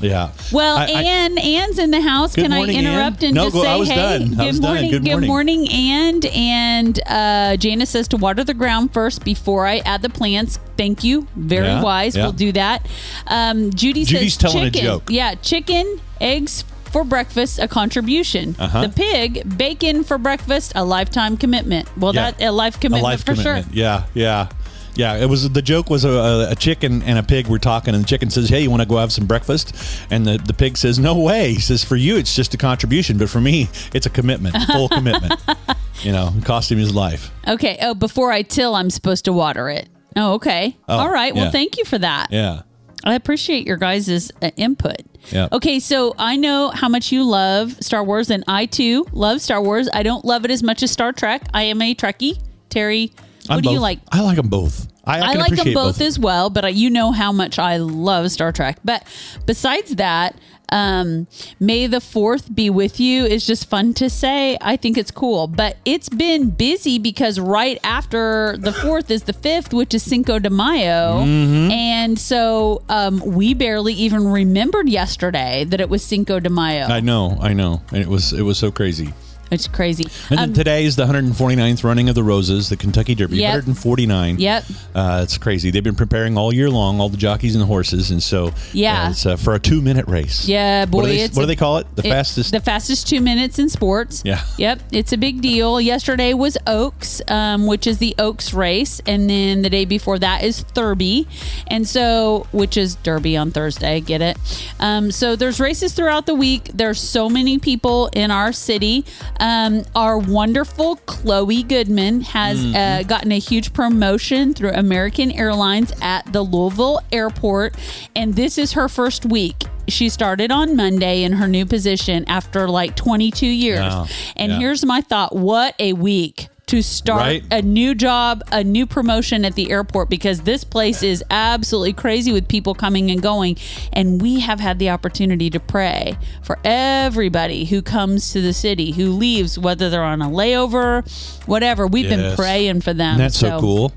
B: yeah.
C: Well,
B: I- I-
C: Ann, Ann's in the house.
B: Good
C: Can
B: morning,
C: I interrupt
B: Ann.
C: and
B: No,
C: just
B: go-
C: say,
B: I was
C: hey,
B: done. I
C: good
B: was done.
C: morning,
B: Good morning.
C: morning, and and uh, Janice says to water the ground first before I add the plants. Thank you, very
B: Yeah,
C: wise.
B: yeah.
C: We'll do that. Um, Judy
B: Judy's
C: says
B: telling a
C: chicken.
B: joke.
C: Yeah, chicken, eggs. For breakfast, a contribution.
B: Uh-huh.
C: The pig, bacon for breakfast, a lifetime commitment. Well,
B: Yeah.
C: that a life commitment
B: a life
C: for
B: commitment.
C: sure.
B: Yeah, yeah. Yeah, it was the joke was a, a chicken and a pig were talking, and the chicken says, "Hey, you want to go have some breakfast?" And the, the pig says, "No way." He says, "For you, it's just a contribution, but for me, it's a commitment, full commitment. <laughs> You know, it cost him his life."
C: Okay. Oh, before I till, I'm supposed to water it. Oh, okay.
B: Oh,
C: All right. Well, thank you for that.
B: Yeah,
C: I appreciate your guys' uh, input.
B: Yeah.
C: Okay, so I know how much you love Star Wars, and I too love Star Wars. I don't love it as much as Star Trek. I am a Trekkie. Terry
B: I'm
C: what do you like?
B: I like them both. I, I,
C: I like them
B: appreciate
C: both, as well, but I- you know how much I love Star Trek. But besides that, um, May the 4th be with you is just fun to say. I think it's cool. But it's been busy because right after the 4th is the 5th, which is Cinco de Mayo.
B: Mm-hmm.
C: And so um, we barely even remembered yesterday that it was Cinco de Mayo.
B: I know, I know, and it was it was so crazy.
C: It's crazy.
B: And
C: Um,
B: then today is the 149th running of the Roses, the Kentucky Derby.
C: Yep.
B: 149.
C: Yep.
B: Uh, it's crazy. They've been preparing all year long, all the jockeys and the horses, and so
C: Yeah.
B: uh, it's uh, for a two minute race.
C: Yeah, boy,
B: What do they, what do they call it? The
C: It-
B: fastest.
C: the fastest two minutes in sports.
B: Yeah.
C: Yep. It's a big deal. Yesterday was Oaks, um, which is the Oaks race, and then the day before that is Thurby, and so which is Derby on Thursday. Get it? Um, so there's races throughout the week. There's so many people in our city. Um, our wonderful Chloe Goodman has
B: Mm-hmm.
C: uh, gotten a huge promotion through American Airlines at the Louisville airport, and this is her first week. She started on Monday in her new position after like 22 years. And
B: yeah.
C: here's my thought what a week to start
B: Right?
C: a new job, a new promotion at the airport because this place is absolutely crazy with people coming and going. And we have had the opportunity to pray for everybody who comes to the city, who leaves, whether they're on a layover, whatever. We've been praying for them.
B: And that's so, cool.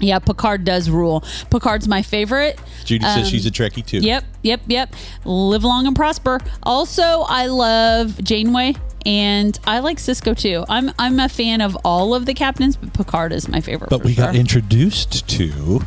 C: Yeah, Picard does rule. Picard's my favorite.
B: Judy
C: Um,
B: says she's a Trekkie too.
C: Yep, yep, yep. Live long and prosper. Also, I love Janeway and I like Sisko too. I'm I'm a fan of all of the captains, but Picard is my favorite.
B: But we got introduced to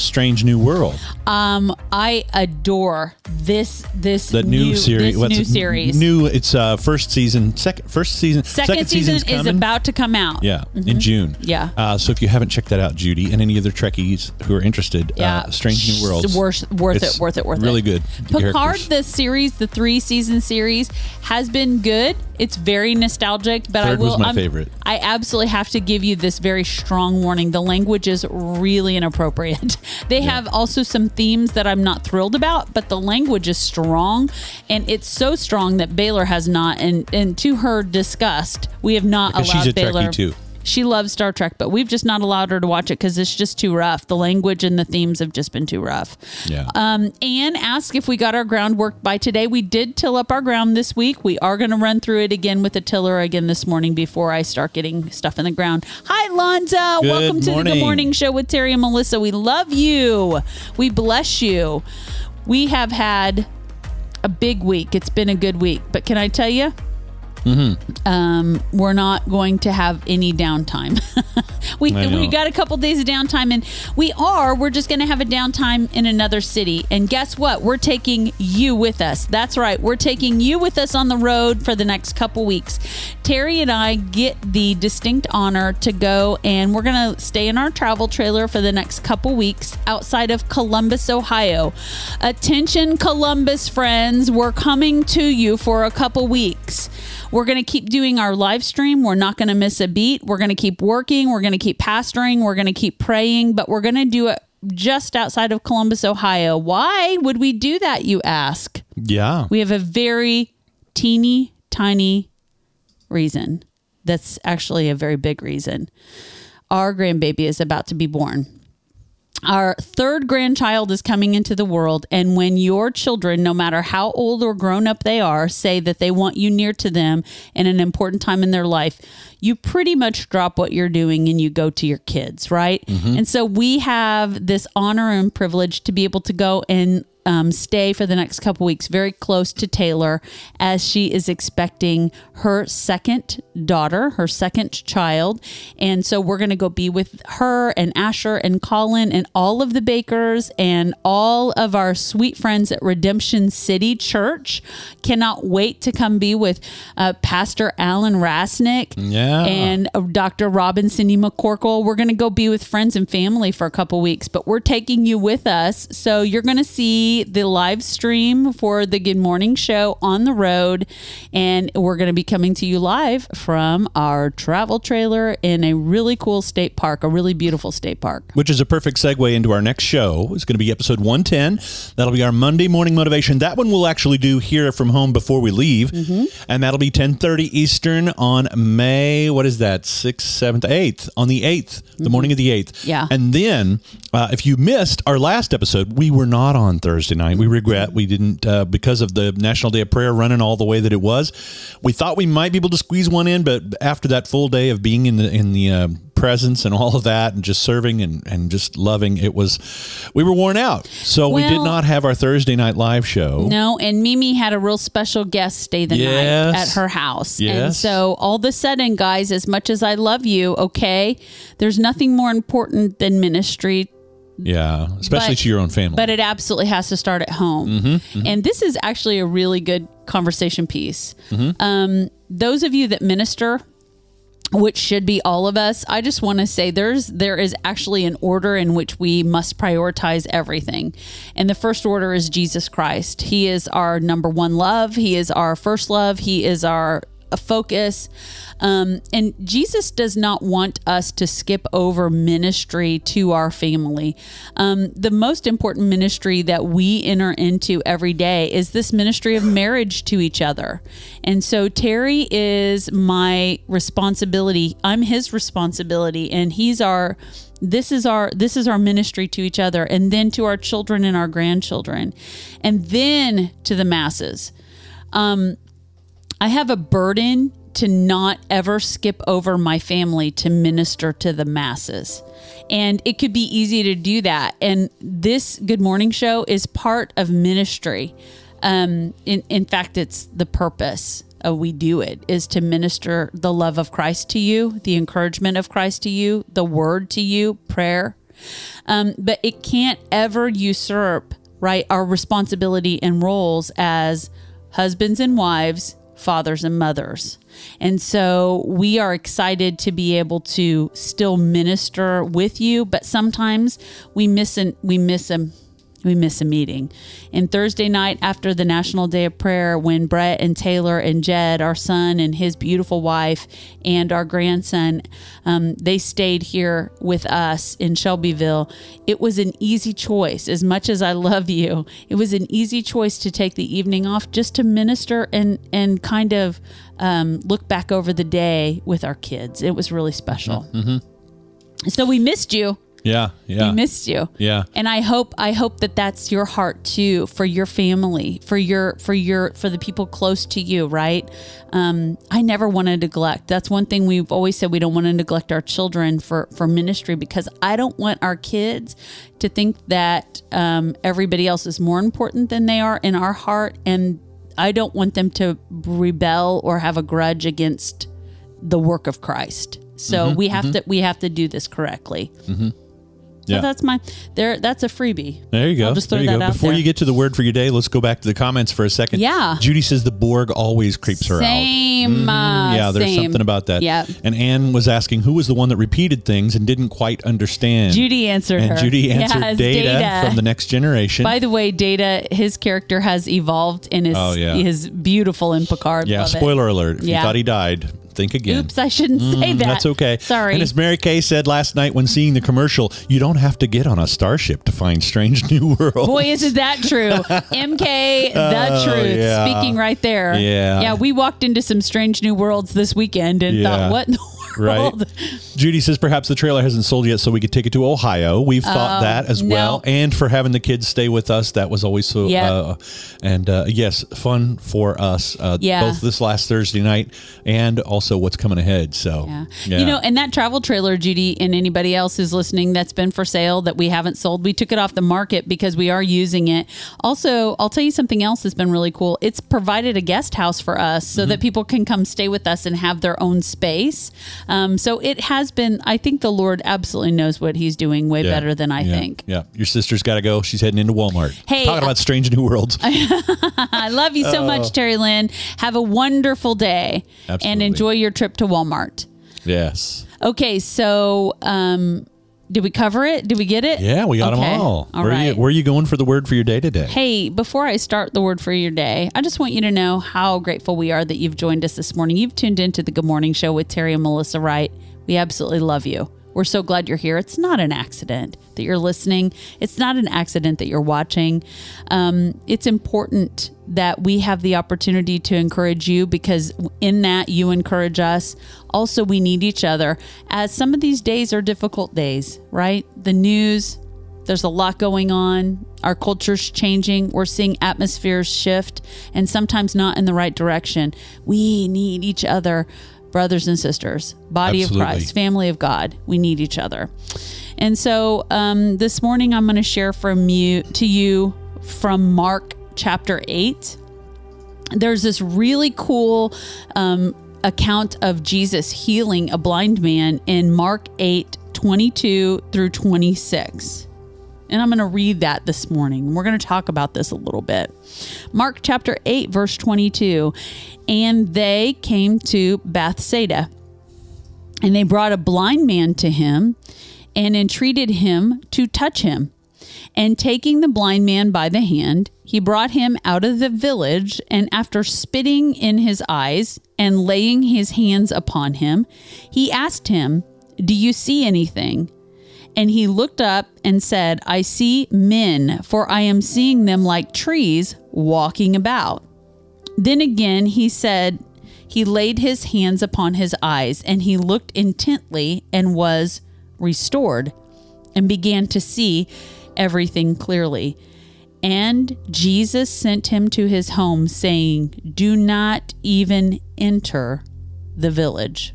B: Strange New World,
C: um, I adore this this
B: the new, series.
C: This
B: What's
C: new series.
B: New. It's uh first season. Second first season.
C: Second, season is
B: coming.
C: about to come out.
B: Yeah, in June.
C: Yeah.
B: Uh, so if you haven't checked that out, Judy, and any other Trekkies who are interested,
C: Yeah,
B: uh, Strange New Worlds,
C: worth, worth it, worth it, worth
B: really
C: it.
B: Really good.
C: Picard,
B: Characters.
C: the series, the three season series, has been good. It's very nostalgic, but I will.
B: was my
C: I'm-
B: favorite.
C: I absolutely have to give you this very strong warning. The language is really inappropriate. <laughs> They have also some themes that I'm not thrilled about, but the language is strong, and it's so strong that Baylor has not, and and to her disgust, we have not allowed
B: she's a Trekkie,
C: Baylor
B: too.
C: She loves Star Trek, but we've just not allowed her to watch it because it's just too rough. The language and the themes have just been too rough.
B: Yeah.
C: Um, Anne asked if we got our groundwork by today. We did till up our ground this week. We are going to run through it again with the tiller again this morning before I start getting stuff in the ground. Hi, Lonza.
B: Good
C: Welcome to the Good.
B: Morning
C: Show with Terry and Melissa. We love you. We bless you. We have had a big week. It's been a good week. But can I tell you? Um, we're not going to have any downtime. <laughs> we we got a couple days of downtime, and we are. We're just going to have a downtime in another city. And guess what? We're taking you with us. That's right. We're taking you with us on the road for the next couple weeks. Terry and I get the distinct honor to go, and we're going to stay in our travel trailer for the next couple weeks outside of Columbus, Ohio. Attention, Columbus friends, we're coming to you for a couple weeks. We're going to keep doing our live stream. We're not going to miss a beat. We're going to keep working. We're going to keep pastoring. We're going to keep praying, but we're going to do it just outside of Columbus, Ohio. Why would we do that, you ask?
B: yeah.
C: We have a very teeny tiny reason. That's actually a very big reason. Our grandbaby is about to be born. Our third grandchild is coming into the world, and when your children, no matter how old or grown up they are, say that they want you near to them in an important time in their life, you pretty much drop what you're doing and you go to your kids, right? Mm-hmm. And so we have this honor and privilege to be able to go and um, stay for the next couple weeks very close to Taylor as she is expecting her second daughter, her second child. And so we're going to go be with her and Asher and Colin and all of the Bakers and all of our sweet friends at Redemption City Church. Cannot wait to come be with uh, Pastor Alan Rasnick
B: Yeah.
C: and uh, Dr. Robin Cindy McCorkle. We're going to go be with friends and family for a couple weeks, but we're taking you with us. So you're going to see be the live stream for the Good Morning Show on the road. And we're going to be coming to you live from our travel trailer in a really cool state park, a really beautiful state park.
B: Which is a perfect segue into our next show. It's going to be episode 110. That'll be our Monday morning motivation. That one we'll actually do here from home before we leave.
C: Mm-hmm.
B: And that'll be 1030 Eastern on May, what is that, 6th, 7th, 8th, on the 8th, the morning of the 8th.
C: Mm-hmm. Yeah.
B: And then uh, if you missed our last episode, we were not on Thursday night. We regret we didn't, uh, because of the National Day of Prayer running all the way that it was. We thought we might be able to squeeze one in, but after that full day of being in the, in the, uh, presence and all of that and just serving and, and just loving it was we were worn out so we did not have our thursday night live show
C: No, and Mimi had a real special guest stay the
B: Yes.
C: night at her house. And
B: Yes.
C: so all of a sudden, guys, as much as I love you, okay, there's nothing more important than ministry
B: yeah especially
C: But-
B: to your own family
C: but it absolutely has to start at home.
B: Mm-hmm,
C: And this is actually a really good conversation piece.
B: Mm-hmm.
C: Um, those of you that minister, which should be all of us, I just want to say there's there is actually an order in which we must prioritize everything. And the first order is Jesus Christ. He is our number one love. He is our first love. He is our a focus. Um, and Jesus does not want us to skip over ministry to our family. Um, the most important ministry that we enter into every day is this ministry of marriage to each other. And so Terry is my responsibility. I'm his responsibility, and he's our this is our this is our ministry to each other and then to our children and our grandchildren and then to the masses um, I have a burden to not ever skip over my family to minister to the masses. And it could be easy to do that. And this Good Morning Show is part of ministry. Um, in, in fact, it's the purpose we do it is to minister the love of Christ to you, the encouragement of Christ to you, the word to you, prayer. Um, but it can't ever usurp right our responsibility and roles as husbands and wives fathers and mothers. And so we are excited to be able to still minister with you but sometimes we miss an we miss a we miss a meeting. And Thursday night after the National Day of Prayer, when Brett and Taylor and Jed, our son and his beautiful wife, and our grandson, um, they stayed here with us in Shelbyville, it was an easy choice. As much as I love you, it was an easy choice to take the evening off just to minister and and kind of um, look back over the day with our kids. It was really special. So we missed you.
B: Yeah yeah
C: We missed you.
B: Yeah.
C: And I hope I hope that that's your heart too for your family, for your for your for the people close to you, right? Um, I never want to neglect. That's one thing we've always said we don't want to neglect our children for for ministry because I don't want our kids to think that um, everybody else is more important than they are in our heart and I don't want them to rebel or have a grudge against the work of Christ. So
B: Mm-hmm,
C: we have to we have to do this correctly. So
B: Yeah.
C: that's my there. That's a freebie.
B: There you go.
C: I'll just throw that
B: go.
C: out
B: Before
C: there.
B: you get to the word for your day, let's go back to the comments for a second.
C: Yeah.
B: Judy says the Borg always creeps her out.
C: Same. uh,
B: Yeah, there's
C: same.
B: something about that.
C: Yeah.
B: And Anne was asking who was the one that repeated things and didn't quite understand.
C: Judy answered
B: and
C: her.
B: Judy answered
C: Yes,
B: Data,
C: Data.
B: from the next generation.
C: By the way, Data, his character has evolved and is
B: Oh, yeah.
C: is beautiful in Picard.
B: yeah,
C: Love it.
B: spoiler alert. If
C: Yeah.
B: you thought he died, think again.
C: Oops, I shouldn't say that.
B: Mm, That's okay.
C: Sorry.
B: And as Mary Kay said last night when seeing the commercial, you don't have to get on a starship to find Strange <laughs> New worlds.
C: Boy, isn't that true? MK, <laughs> the truth.
B: Oh, yeah.
C: Speaking right there.
B: Yeah.
C: Yeah, we walked into some strange new worlds this weekend and
B: Yeah.
C: thought, what in the <laughs>
B: Right. Judy says perhaps the trailer hasn't sold yet, so we could take it to Ohio. We've thought that as
C: no.
B: well, and for having the kids stay with us, that was always so.
C: Yeah.
B: Uh, and uh, yes, fun for us. Uh,
C: Yeah.
B: both this last Thursday night and also what's coming ahead. So
C: Yeah. You know, and that travel trailer, Judy, and anybody else who's listening that's been for sale that we haven't sold, we took it off the market because we are using it. Also, I'll tell you something else that's been really cool. It's provided a guest house for us so
B: Mm-hmm.
C: that people can come stay with us and have their own space. Um, so it has been, I think the Lord absolutely knows what he's doing way
B: Yeah.
C: better than I
B: Yeah.
C: think.
B: Yeah, your sister's got to go. She's heading into Walmart.
C: Hey,
B: talking
C: uh,
B: about strange new worlds. <laughs>
C: I love you so much, Terry Lynn. Have a wonderful day and enjoy your trip to Walmart.
B: yes.
C: Okay, so um, Did we cover it? Did we get it?
B: Yeah, we got
C: Okay.
B: them all.
C: All
B: where, are you, where are you going for the word for your day today?
C: Hey, before I start the word for your day, I just want you to know how grateful we are that you've joined us this morning. You've tuned into the Good Morning Show with Terry and Melissa Wright. We absolutely love you. We're so glad you're here. It's not an accident that you're listening. It's not an accident that you're watching. Um, it's important that we have the opportunity to encourage you because in that you encourage us. Also, we need each other as some of these days are difficult days, right? The news, there's a lot going on. Our culture's changing. We're seeing atmospheres shift and sometimes not in the right direction. We need each other, brothers and sisters, body
B: Absolutely.
C: of Christ, family of God. We need each other. And so um, this morning I'm going to share from you to you from Mark chapter 8 there's this really cool um, account of Jesus healing a blind man in Mark 8 22 through 26. And I'm going to read that this morning. We're going to talk about this a little bit. Mark chapter 8, verse 22. And they came to Bethsaida, and they brought a blind man to him and entreated him to touch him. And taking the blind man by the hand, he brought him out of the village, and after spitting in his eyes and laying his hands upon him, he asked him, Do you see anything? And he looked up and said, I see men, for I am seeing them like trees walking about. Then again he said, He laid his hands upon his eyes, and he looked intently and was restored, and began to see everything clearly. And Jesus sent him to his home, saying, Do not even enter the village.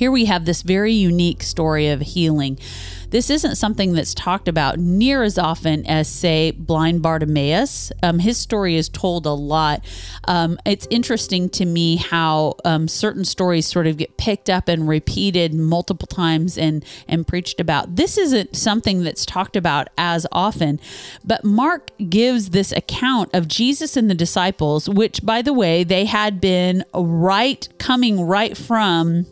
C: Here we have this very unique story of healing. This isn't something that's talked about near as often as, say, blind Bartimaeus. Um, his story is told a lot. Um, it's interesting to me how um, certain stories sort of get picked up and repeated multiple times and and preached about. This isn't something that's talked about as often, but Mark gives this account of Jesus and the disciples, which, by the way, they had been right coming right from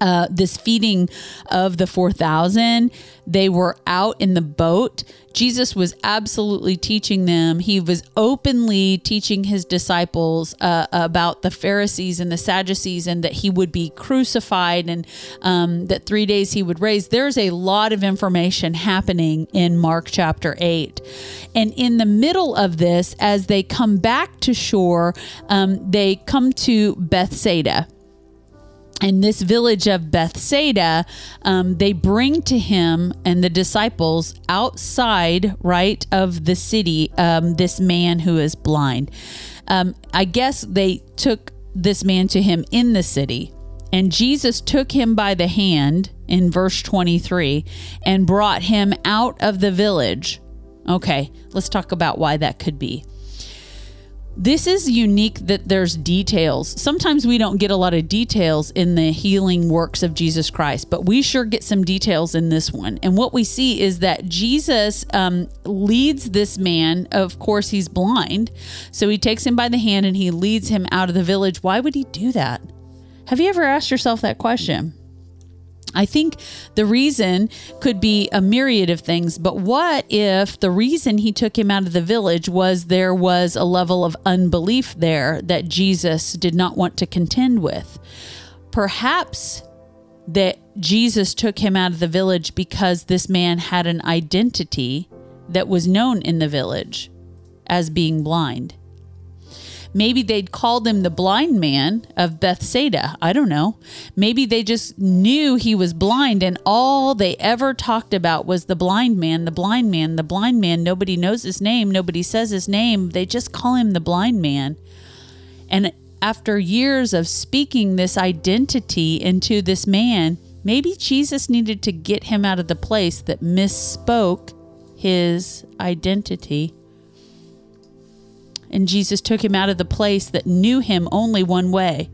C: uh, this feeding of the 4,000. They were out in the boat. Jesus was absolutely teaching them. He was openly teaching his disciples uh, about the Pharisees and the Sadducees and that he would be crucified and um, that three days he would raise. There's a lot of information happening in Mark chapter 8. And in the middle of this, as they come back to shore, um, they come to Bethsaida in this village of Bethsaida, um, they bring to him and the disciples outside, right, of the city, um, this man who is blind. Um, I guess they took this man to him in the city. And Jesus took him by the hand in verse 23 and brought him out of the village. Okay, let's talk about why that could be this is unique that there's details. Sometimes we don't get a lot of details in the healing works of Jesus Christ, but we sure get some details in this one. And what we see is that Jesus um, leads this man. Of course, he's blind. So he takes him by the hand and he leads him out of the village. Why would he do that? Have you ever asked yourself that question? I think the reason could be a myriad of things, but what if the reason he took him out of the village was there was a level of unbelief there that Jesus did not want to contend with? Perhaps that Jesus took him out of the village because this man had an identity that was known in the village as being blind. Maybe they'd called him the blind man of Bethsaida. I don't know. Maybe they just knew he was blind and all they ever talked about was the blind man, the blind man, the blind man. Nobody knows his name. Nobody says his name. They just call him the blind man. And after years of speaking this identity into this man, maybe Jesus needed to get him out of the place that misspoke his identity. And Jesus took him out of the place that knew him only one way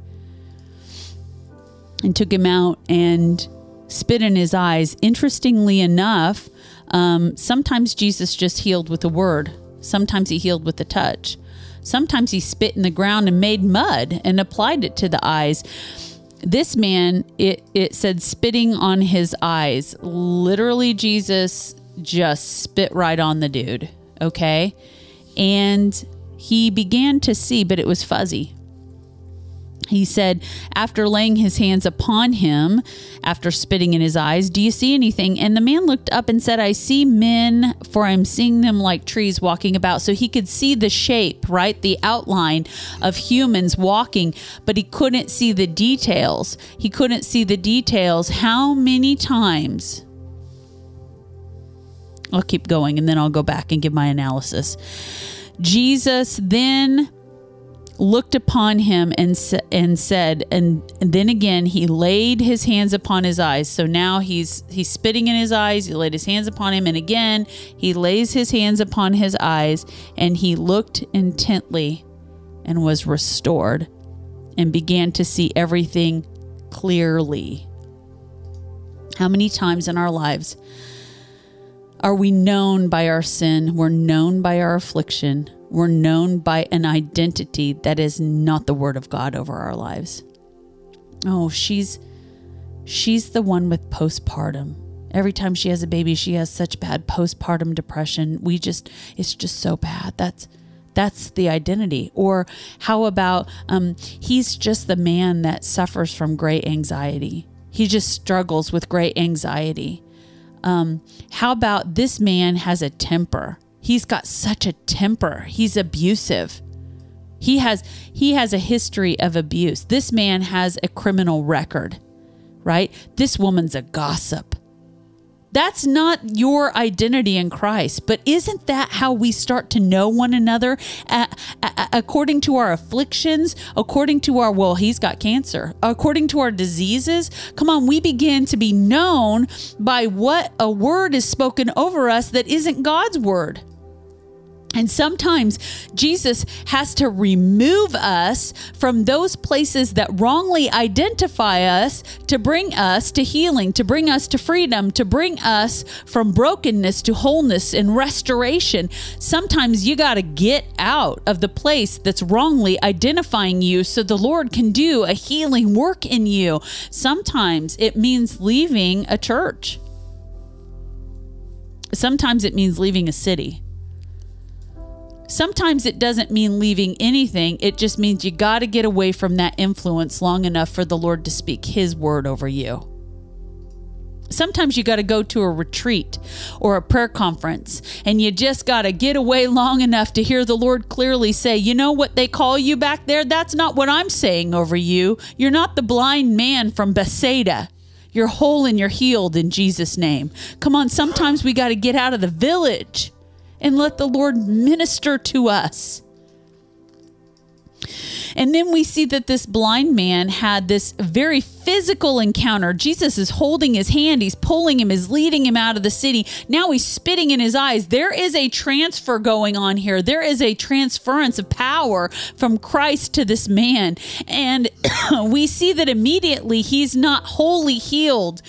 C: and took him out and spit in his eyes. Interestingly enough, um, sometimes Jesus just healed with a word, sometimes he healed with a touch. Sometimes he spit in the ground and made mud and applied it to the eyes. this man, it, it said spitting on his eyes. Literally, Jesus just spit right on the dude. Okay. And he began to see, but it was fuzzy. He said, after laying his hands upon him, after spitting in his eyes, Do you see anything? And the man looked up and said, I see men, for I'm seeing them like trees walking about. So he could see the shape, right? The outline of humans walking, but he couldn't see the details. He couldn't see the details. How many times? I'll keep going and then I'll go back and give my analysis. Jesus then looked upon him and and said and, and, then again he laid his hands upon his eyes. So now he's he's spitting in his eyes. He laid his hands upon him and again he lays his hands upon his eyes and he looked intently and was restored and began to see everything clearly. How many times in our lives are we known by our sin we're known by our affliction we're known by an identity that is not the word of God over our lives. Oh, she's she's the one with postpartum. Every time she has a baby, she has such bad postpartum depression. We just it's just so bad. That's that's the identity. Or how about um, he's just the man that suffers from great anxiety. He just struggles with great anxiety. Um, how about this man has a temper? He's got such a temper. He's abusive. He has he has a history of abuse. This man has a criminal record, right? This woman's a gossip. That's not your identity in Christ, but isn't that how we start to know one another? According to our afflictions, according to our, well, he's got cancer, according to our diseases. Come on, we begin to be known by what a word is spoken over us that isn't God's word. And sometimes Jesus has to remove us from those places that wrongly identify us to bring us to healing, to bring us to freedom, to bring us from brokenness to wholeness and restoration. Sometimes you got to get out of the place that's wrongly identifying you so the Lord can do a healing work in you. Sometimes it means leaving a church, sometimes it means leaving a city. Sometimes it doesn't mean leaving anything. It just means you got to get away from that influence long enough for the Lord to speak His word over you. Sometimes you got to go to a retreat or a prayer conference, and you just got to get away long enough to hear the Lord clearly say, You know what they call you back there? That's not what I'm saying over you. You're not the blind man from Bethsaida. You're whole and you're healed in Jesus' name. Come on, sometimes we got to get out of the village and let the Lord minister to us. And then we see that this blind man had this very physical encounter. Jesus is holding his hand, he's pulling him, is leading him out of the city. Now he's spitting in his eyes. There is a transfer going on here. There is a transference of power from Christ to this man. And <coughs> we see that immediately he's not wholly healed.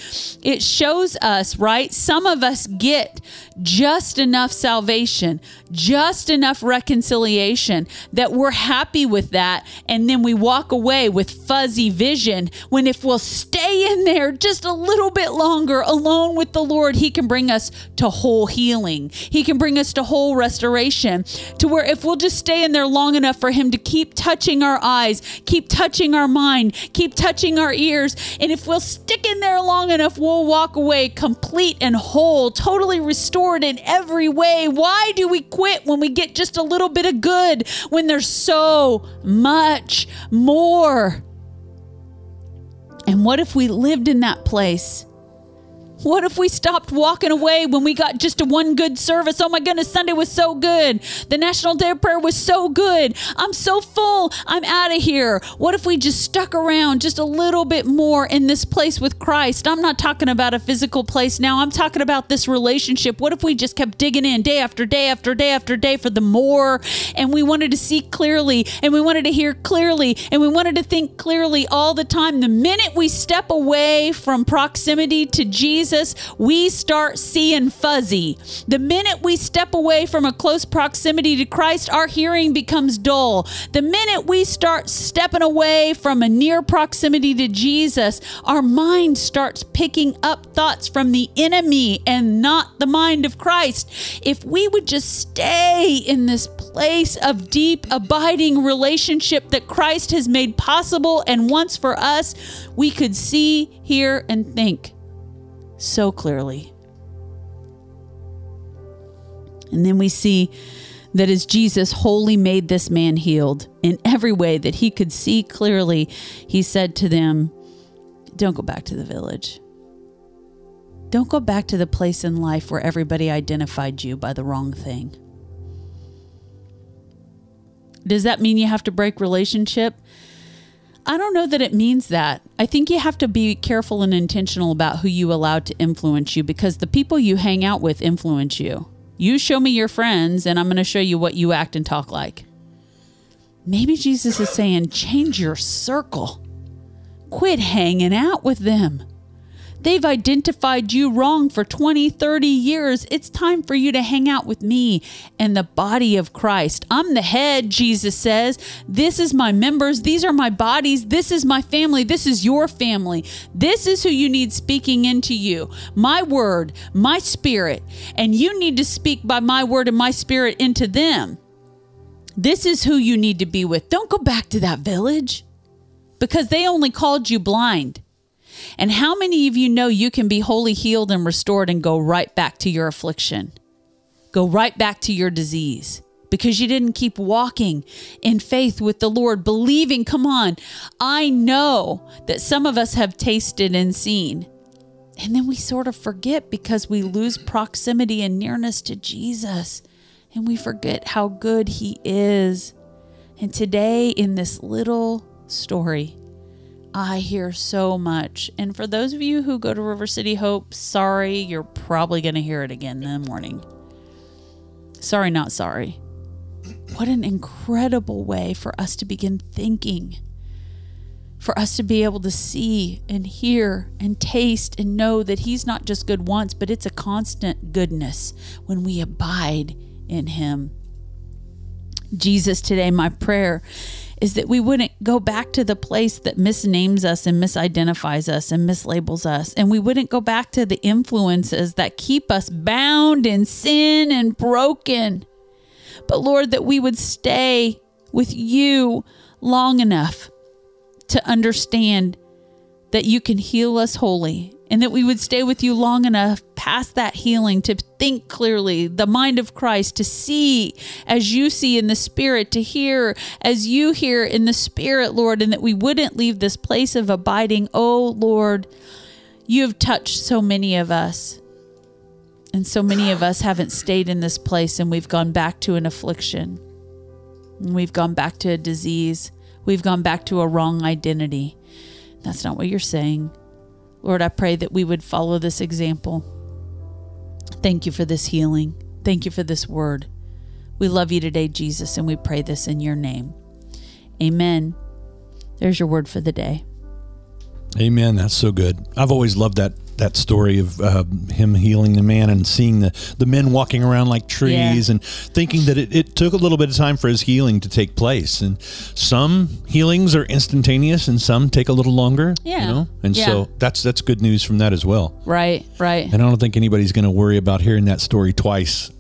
C: It shows us, right? Some of us get just enough salvation, just enough reconciliation that we're happy with that. And then we walk away with fuzzy vision when if we'll stay in there just a little bit longer alone with the Lord, He can bring us to whole healing. He can bring us to whole restoration. To where if we'll just stay in there long enough for Him to keep touching our eyes, keep touching our mind, keep touching our ears, and if we'll stick in there long enough, we'll walk away complete and whole, totally restored in every way. Why do we quit when we get just a little bit of good when there's so much more? And what if we lived in that place what if we stopped walking away when we got just a one good service? Oh my goodness, Sunday was so good. The National Day of Prayer was so good. I'm so full. I'm out of here. What if we just stuck around just a little bit more in this place with Christ? I'm not talking about a physical place now. I'm talking about this relationship. What if we just kept digging in day after day after day after day for the more and we wanted to see clearly and we wanted to hear clearly and we wanted to think clearly all the time? The minute we step away from proximity to Jesus, Jesus, we start seeing fuzzy. The minute we step away from a close proximity to Christ, our hearing becomes dull. The minute we start stepping away from a near proximity to Jesus, our mind starts picking up thoughts from the enemy and not the mind of Christ. If we would just stay in this place of deep, abiding relationship that Christ has made possible and once for us, we could see, hear, and think so clearly. And then we see that as Jesus wholly made this man healed in every way that he could see clearly, he said to them, Don't go back to the village. Don't go back to the place in life where everybody identified you by the wrong thing. Does that mean you have to break relationship? I don't know that it means that. I think you have to be careful and intentional about who you allow to influence you because the people you hang out with influence you. You show me your friends, and I'm going to show you what you act and talk like. Maybe Jesus is saying, change your circle. Quit hanging out with them. They've identified you wrong for 20, 30 years. It's time for you to hang out with me and the body of Christ. I'm the head, Jesus says. This is my members. These are my bodies. This is my family. This is your family. This is who you need speaking into you. My word, my spirit. And you need to speak by my word and my spirit into them. This is who you need to be with. Don't go back to that village because they only called you blind. And how many of you know you can be wholly healed and restored and go right back to your affliction? Go right back to your disease because you didn't keep walking in faith with the Lord, believing. Come on, I know that some of us have tasted and seen. And then we sort of forget because we lose proximity and nearness to Jesus and we forget how good He is. And today, in this little story, I hear so much. And for those of you who go to River City Hope, sorry, you're probably going to hear it again in the morning. Sorry, not sorry. What an incredible way for us to begin thinking, for us to be able to see and hear and taste and know that He's not just good once, but it's a constant goodness when we abide in Him. Jesus, today, my prayer is that we wouldn't go back to the place that misnames us and misidentifies us and mislabels us. And we wouldn't go back to the influences that keep us bound in sin and broken. But Lord, that we would stay with you long enough to understand that you can heal us wholly and that we would stay with you long enough past that healing to think clearly, the mind of Christ, to see as you see in the Spirit, to hear as you hear in the Spirit, Lord, and that we wouldn't leave this place of abiding. Oh, Lord, you have touched so many of us. And so many of us haven't stayed in this place and we've gone back to an affliction. We've gone back to a disease. We've gone back to a wrong identity. That's not what you're saying. Lord, I pray that we would follow this example. Thank you for this healing. Thank you for this word. We love you today, Jesus, and we pray this in your name. Amen. There's your word for the day.
B: Amen. That's so good. I've always loved that that story of uh, him healing the man and seeing the, the men walking around like trees yeah. and thinking that it, it took a little bit of time for his healing to take place. And some healings are instantaneous and some take a little longer.
C: Yeah.
B: You know? And
C: yeah.
B: so that's that's good news from that as well.
C: Right, right.
B: And I don't think anybody's going to worry about hearing that story twice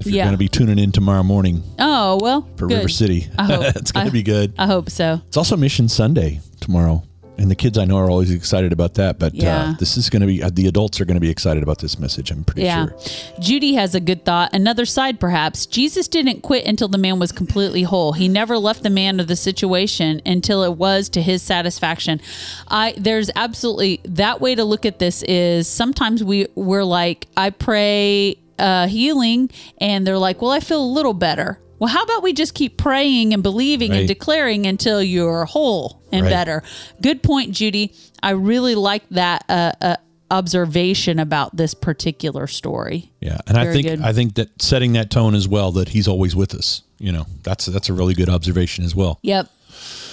B: if you're yeah. going to be tuning in tomorrow morning.
C: Oh, well.
B: For
C: good.
B: River City. <laughs> it's going to be good.
C: I hope so.
B: It's also Mission Sunday tomorrow and the kids I know are always excited about that. But uh, yeah. uh, this is going to be uh, the adults are going to be excited about this message. I'm pretty yeah. sure.
C: Judy has a good thought. Another side, perhaps. Jesus didn't quit until the man was completely whole. He never left the man or the situation until it was to his satisfaction. I there's absolutely that way to look at this is sometimes we we're like I pray uh, healing and they're like, well, I feel a little better. Well, how about we just keep praying and believing right. and declaring until you're whole and right. better? Good point, Judy. I really like that uh, uh, observation about this particular story.
B: Yeah, and Very I think good. I think that setting that tone as well that he's always with us. You know, that's that's a really good observation as well.
C: Yep.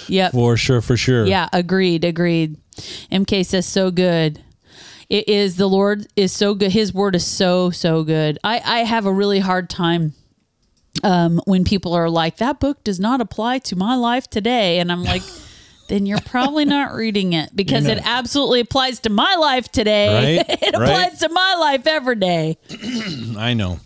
C: Yep.
B: For sure, for sure.
C: Yeah, agreed, agreed. MK says so good. It is the Lord is so good. His word is so so good. I I have a really hard time um, when people are like that book does not apply to my life today, and I'm like. <laughs> then you're probably not reading it because it absolutely applies to my life today.
B: Right, <laughs>
C: it
B: right.
C: applies to my life every day. <clears throat>
B: I know.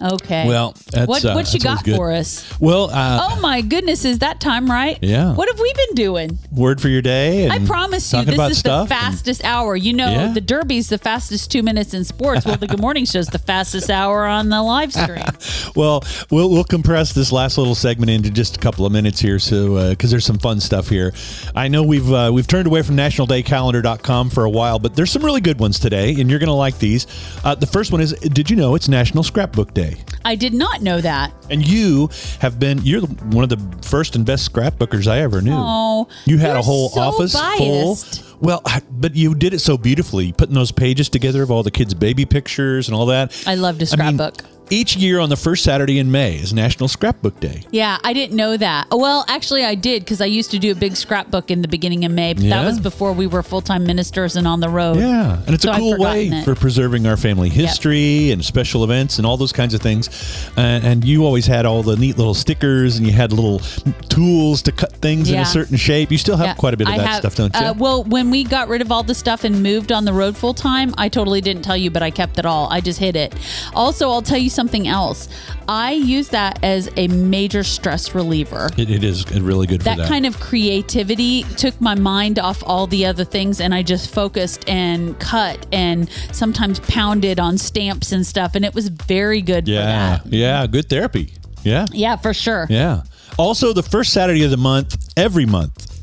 C: Okay.
B: Well, that's,
C: what
B: uh,
C: what you got for us?
B: Well, uh,
C: Oh my goodness, is that time right?
B: Yeah.
C: What have we been doing?
B: word for your day.
C: I promise you, this is
B: stuff
C: the
B: and-
C: fastest hour. You know,
B: Yeah.
C: the Derby's the fastest two minutes in sports. Well, the Good Morning Show's the fastest hour on the live stream. <laughs>
B: Well, we'll we'll compress this last little segment into just a couple of minutes here, so because there's some fun stuff here. I know we've uh, we've turned away from NationalDayCalendar.com for a while, but there's some really good ones today, and you're going to like these. Uh, the first one is: Did you know it's National Scrapbook Day?
C: I did not know that.
B: And you have been you're one of the first and best scrapbookers I ever knew.
C: Oh,
B: you had a whole
C: so
B: office
C: biased.
B: full. Well, but you did it so beautifully, putting those pages together of all the kids' baby pictures and all that.
C: I love to
B: I mean,
C: scrapbook.
B: each year on the first Saturday in May is National Scrapbook Day.
C: Yeah, I didn't know that. Well, actually, I did because I used to do a big scrapbook in the beginning of May. But
B: Yeah.
C: that was before we were full time ministers and on the road.
B: Yeah, and it's
C: So
B: a cool way
C: it.
B: for preserving our family history and special events and all those kinds of things. And, and you always had all the neat little stickers, and you had little tools to cut things in a certain shape. You still have
C: Yeah,
B: quite a bit of
C: I
B: that
C: have-
B: stuff, don't you?
C: Uh, well, when we got rid of all the stuff and moved on the road full time, I totally didn't tell you, but I kept it all. I just hid it. Also, I'll tell you something else. I use that as a major stress reliever.
B: it, it is a really good for
C: That
B: that.
C: kind of creativity took my mind off all the other things, and I just focused and cut and sometimes pounded on stamps and stuff, and it was very good for
B: yeah, yeah, good therapy. Yeah,
C: Yeah, for sure.
B: yeah. Also, the first Saturday of the month, every month.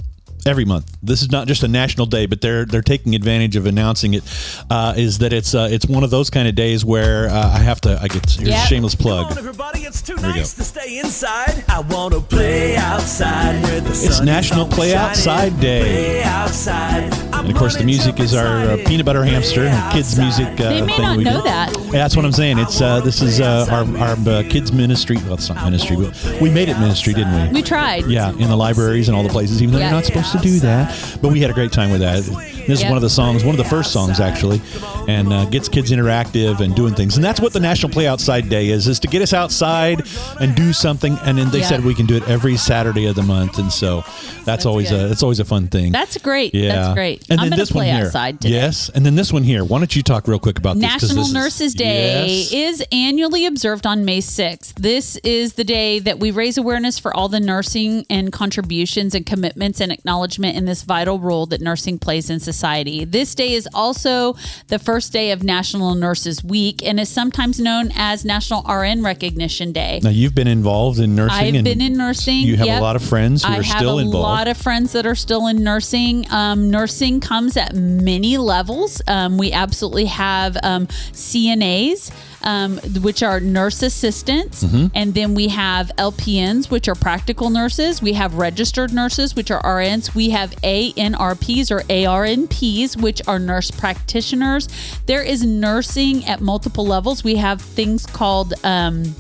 B: Every month. This is not just a national day, but they're they're taking advantage of announcing it. Uh, is that it's uh, it's one of those kind of days where uh, I have to I get here's
C: Yeah.
B: a shameless plug.
D: on, everybody, it's too
B: we
D: nice to stay inside. I want to play outside where the sun is
B: National Play
D: shining.
B: Outside Day.
D: Play outside.
B: And of course, the music is our uh, peanut butter hamster kids music. Uh,
C: They may
B: thing
C: not
B: we
C: know
B: do.
C: that.
B: Yeah, that's what I'm saying. It's uh, this is uh, our our uh, kids ministry. Well, it's not ministry, but we made it ministry, didn't we?
C: We tried.
B: Yeah, in the libraries and all the places, even though
C: Yeah.
B: you're not supposed to do that. But we had a great time with that. This is one of the songs, one of the first songs actually, and uh, gets kids interactive and doing things. And that's what the National Play Outside Day is: is to get us outside and do something. And then they
C: Yeah.
B: said we can do it every Saturday of the month, and so that's, always
C: good.
B: a that's always a fun thing.
C: That's great.
B: Yeah,
C: That's great.
B: And
C: I'm
B: then this
C: play
B: one here.
C: outside today.
B: Yes, and then this one here. Why don't you talk real quick about
C: National
B: this is-
C: Nurses Day
B: Yes.
C: is annually observed on May 6th. This is the day that we raise awareness for all the nursing and contributions and commitments and acknowledgement in this vital role that nursing plays in society. This day is also the first day of National Nurses Week and is sometimes known as National RN Recognition Day.
B: Now you've been involved in nursing.
C: I've been in nursing.
B: You have
C: Yep.
B: a lot of friends who
C: I
B: are
C: have
B: still
C: a lot of friends that are still in nursing. Um, nursing comes at many levels. Um, we absolutely have um, CNAs. Um, which are nurse assistants,
B: Mm-hmm.
C: and then we have LPNs, which are practical nurses. We have registered nurses, which are RNs. We have ANRPs or ARNPs, which are nurse practitioners. There is nursing at multiple levels. We have things called um,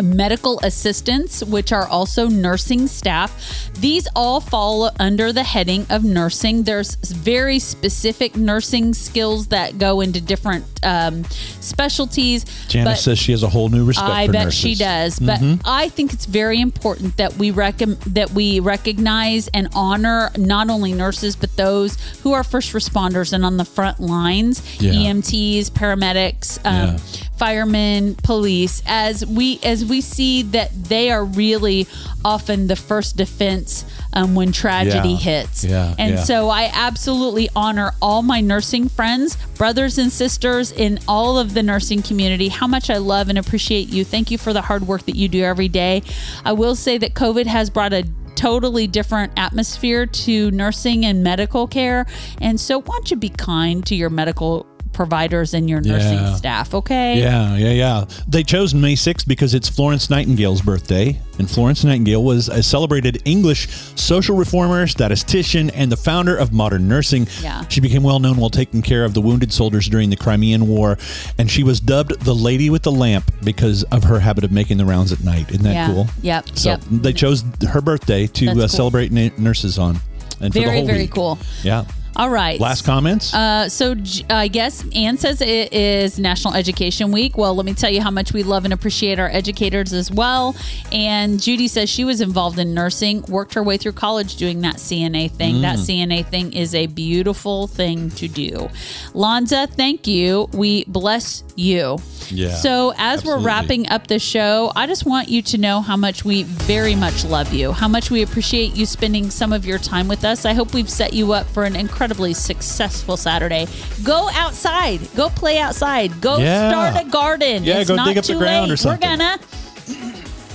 C: medical assistants, which are also nursing staff. These all fall under the heading of nursing. There's very specific nursing skills that go into different um, specialties.
B: Janice says she has a whole new respect
C: I bet
B: nurses.
C: she does, but I think it's very important that we recom- that we recognize and honor not only nurses but those who are first responders and on the front lines,
B: Yeah.
C: EMTs, paramedics, um,
B: Yeah.
C: firemen, police. As we as we see that they are really often the first defense um, when tragedy
B: Yeah.
C: hits,
B: Yeah,
C: and
B: yeah.
C: so I absolutely honor all my nursing friends, brothers and sisters in all of the nursing community. How much I love and appreciate you. Thank you for the hard work that you do every day. I will say that COVID has brought a totally different atmosphere to nursing and medical care. And so why don't you be kind to your medical providers and your nursing
B: Yeah.
C: staff, okay?
B: Yeah, yeah, yeah. They chose May 6th because it's Florence Nightingale's birthday. And Florence Nightingale was a celebrated English social reformer, statistician, and the founder of modern nursing.
C: Yeah.
B: She became well known while taking care of the wounded soldiers during the Crimean War. And she was dubbed the Lady with the Lamp because of her habit of making the rounds at night. Isn't that
C: Yeah.
B: cool?
C: Yep,
B: So
C: yep.
B: they chose her birthday to uh,
C: cool.
B: celebrate na- nurses on. And for the
C: Very,
B: whole
C: very
B: week.
C: cool.
B: Yeah.
C: All right.
B: Last comments?
C: Uh, so J- I guess Anne says it is National Education Week. Well, let me tell you how much we love and appreciate our educators as well. And Judy says she was involved in nursing, worked her way through college doing that CNA thing. That CNA thing is a beautiful thing to do. Lanza, thank you. We bless you.
B: Yeah,
C: So as
B: absolutely.
C: we're wrapping up the show, I just want you to know how much we very much love you, how much we appreciate you spending some of your time with us. I hope we've set you up for an incredibly successful Saturday. Go outside, go play outside, go
B: Yeah.
C: start a garden.
B: Yeah,
C: it's
B: go
C: not
B: dig up the
C: too
B: ground
C: late.
B: or something.
C: We're gonna.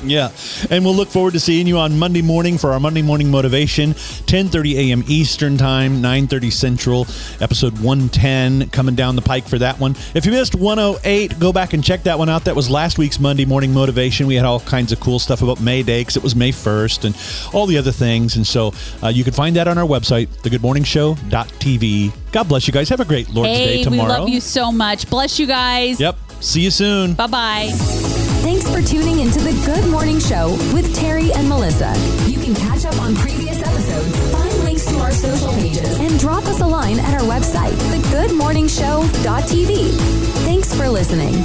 B: Yeah. And we'll look forward to seeing you on Monday morning for our Monday morning motivation, 10:30 a.m. Eastern Time, 9:30 Central, episode 110 coming down the pike for that one. If you missed 108, go back and check that one out. That was last week's Monday morning motivation. We had all kinds of cool stuff about May Day cuz it was May 1st and all the other things. And so uh, you can find that on our website, thegoodmorningshow.tv. God bless you guys. Have a great Lord's
C: Hey,
B: Day
C: we
B: tomorrow.
C: love you so much. Bless you guys.
B: Yep. See you soon.
C: Bye bye.
A: Thanks for tuning into the Good Morning Show with Terry and Melissa. You can catch up on previous episodes, find links to our social pages, and drop us a line at our website, thegoodmorningshow.tv. Thanks for listening.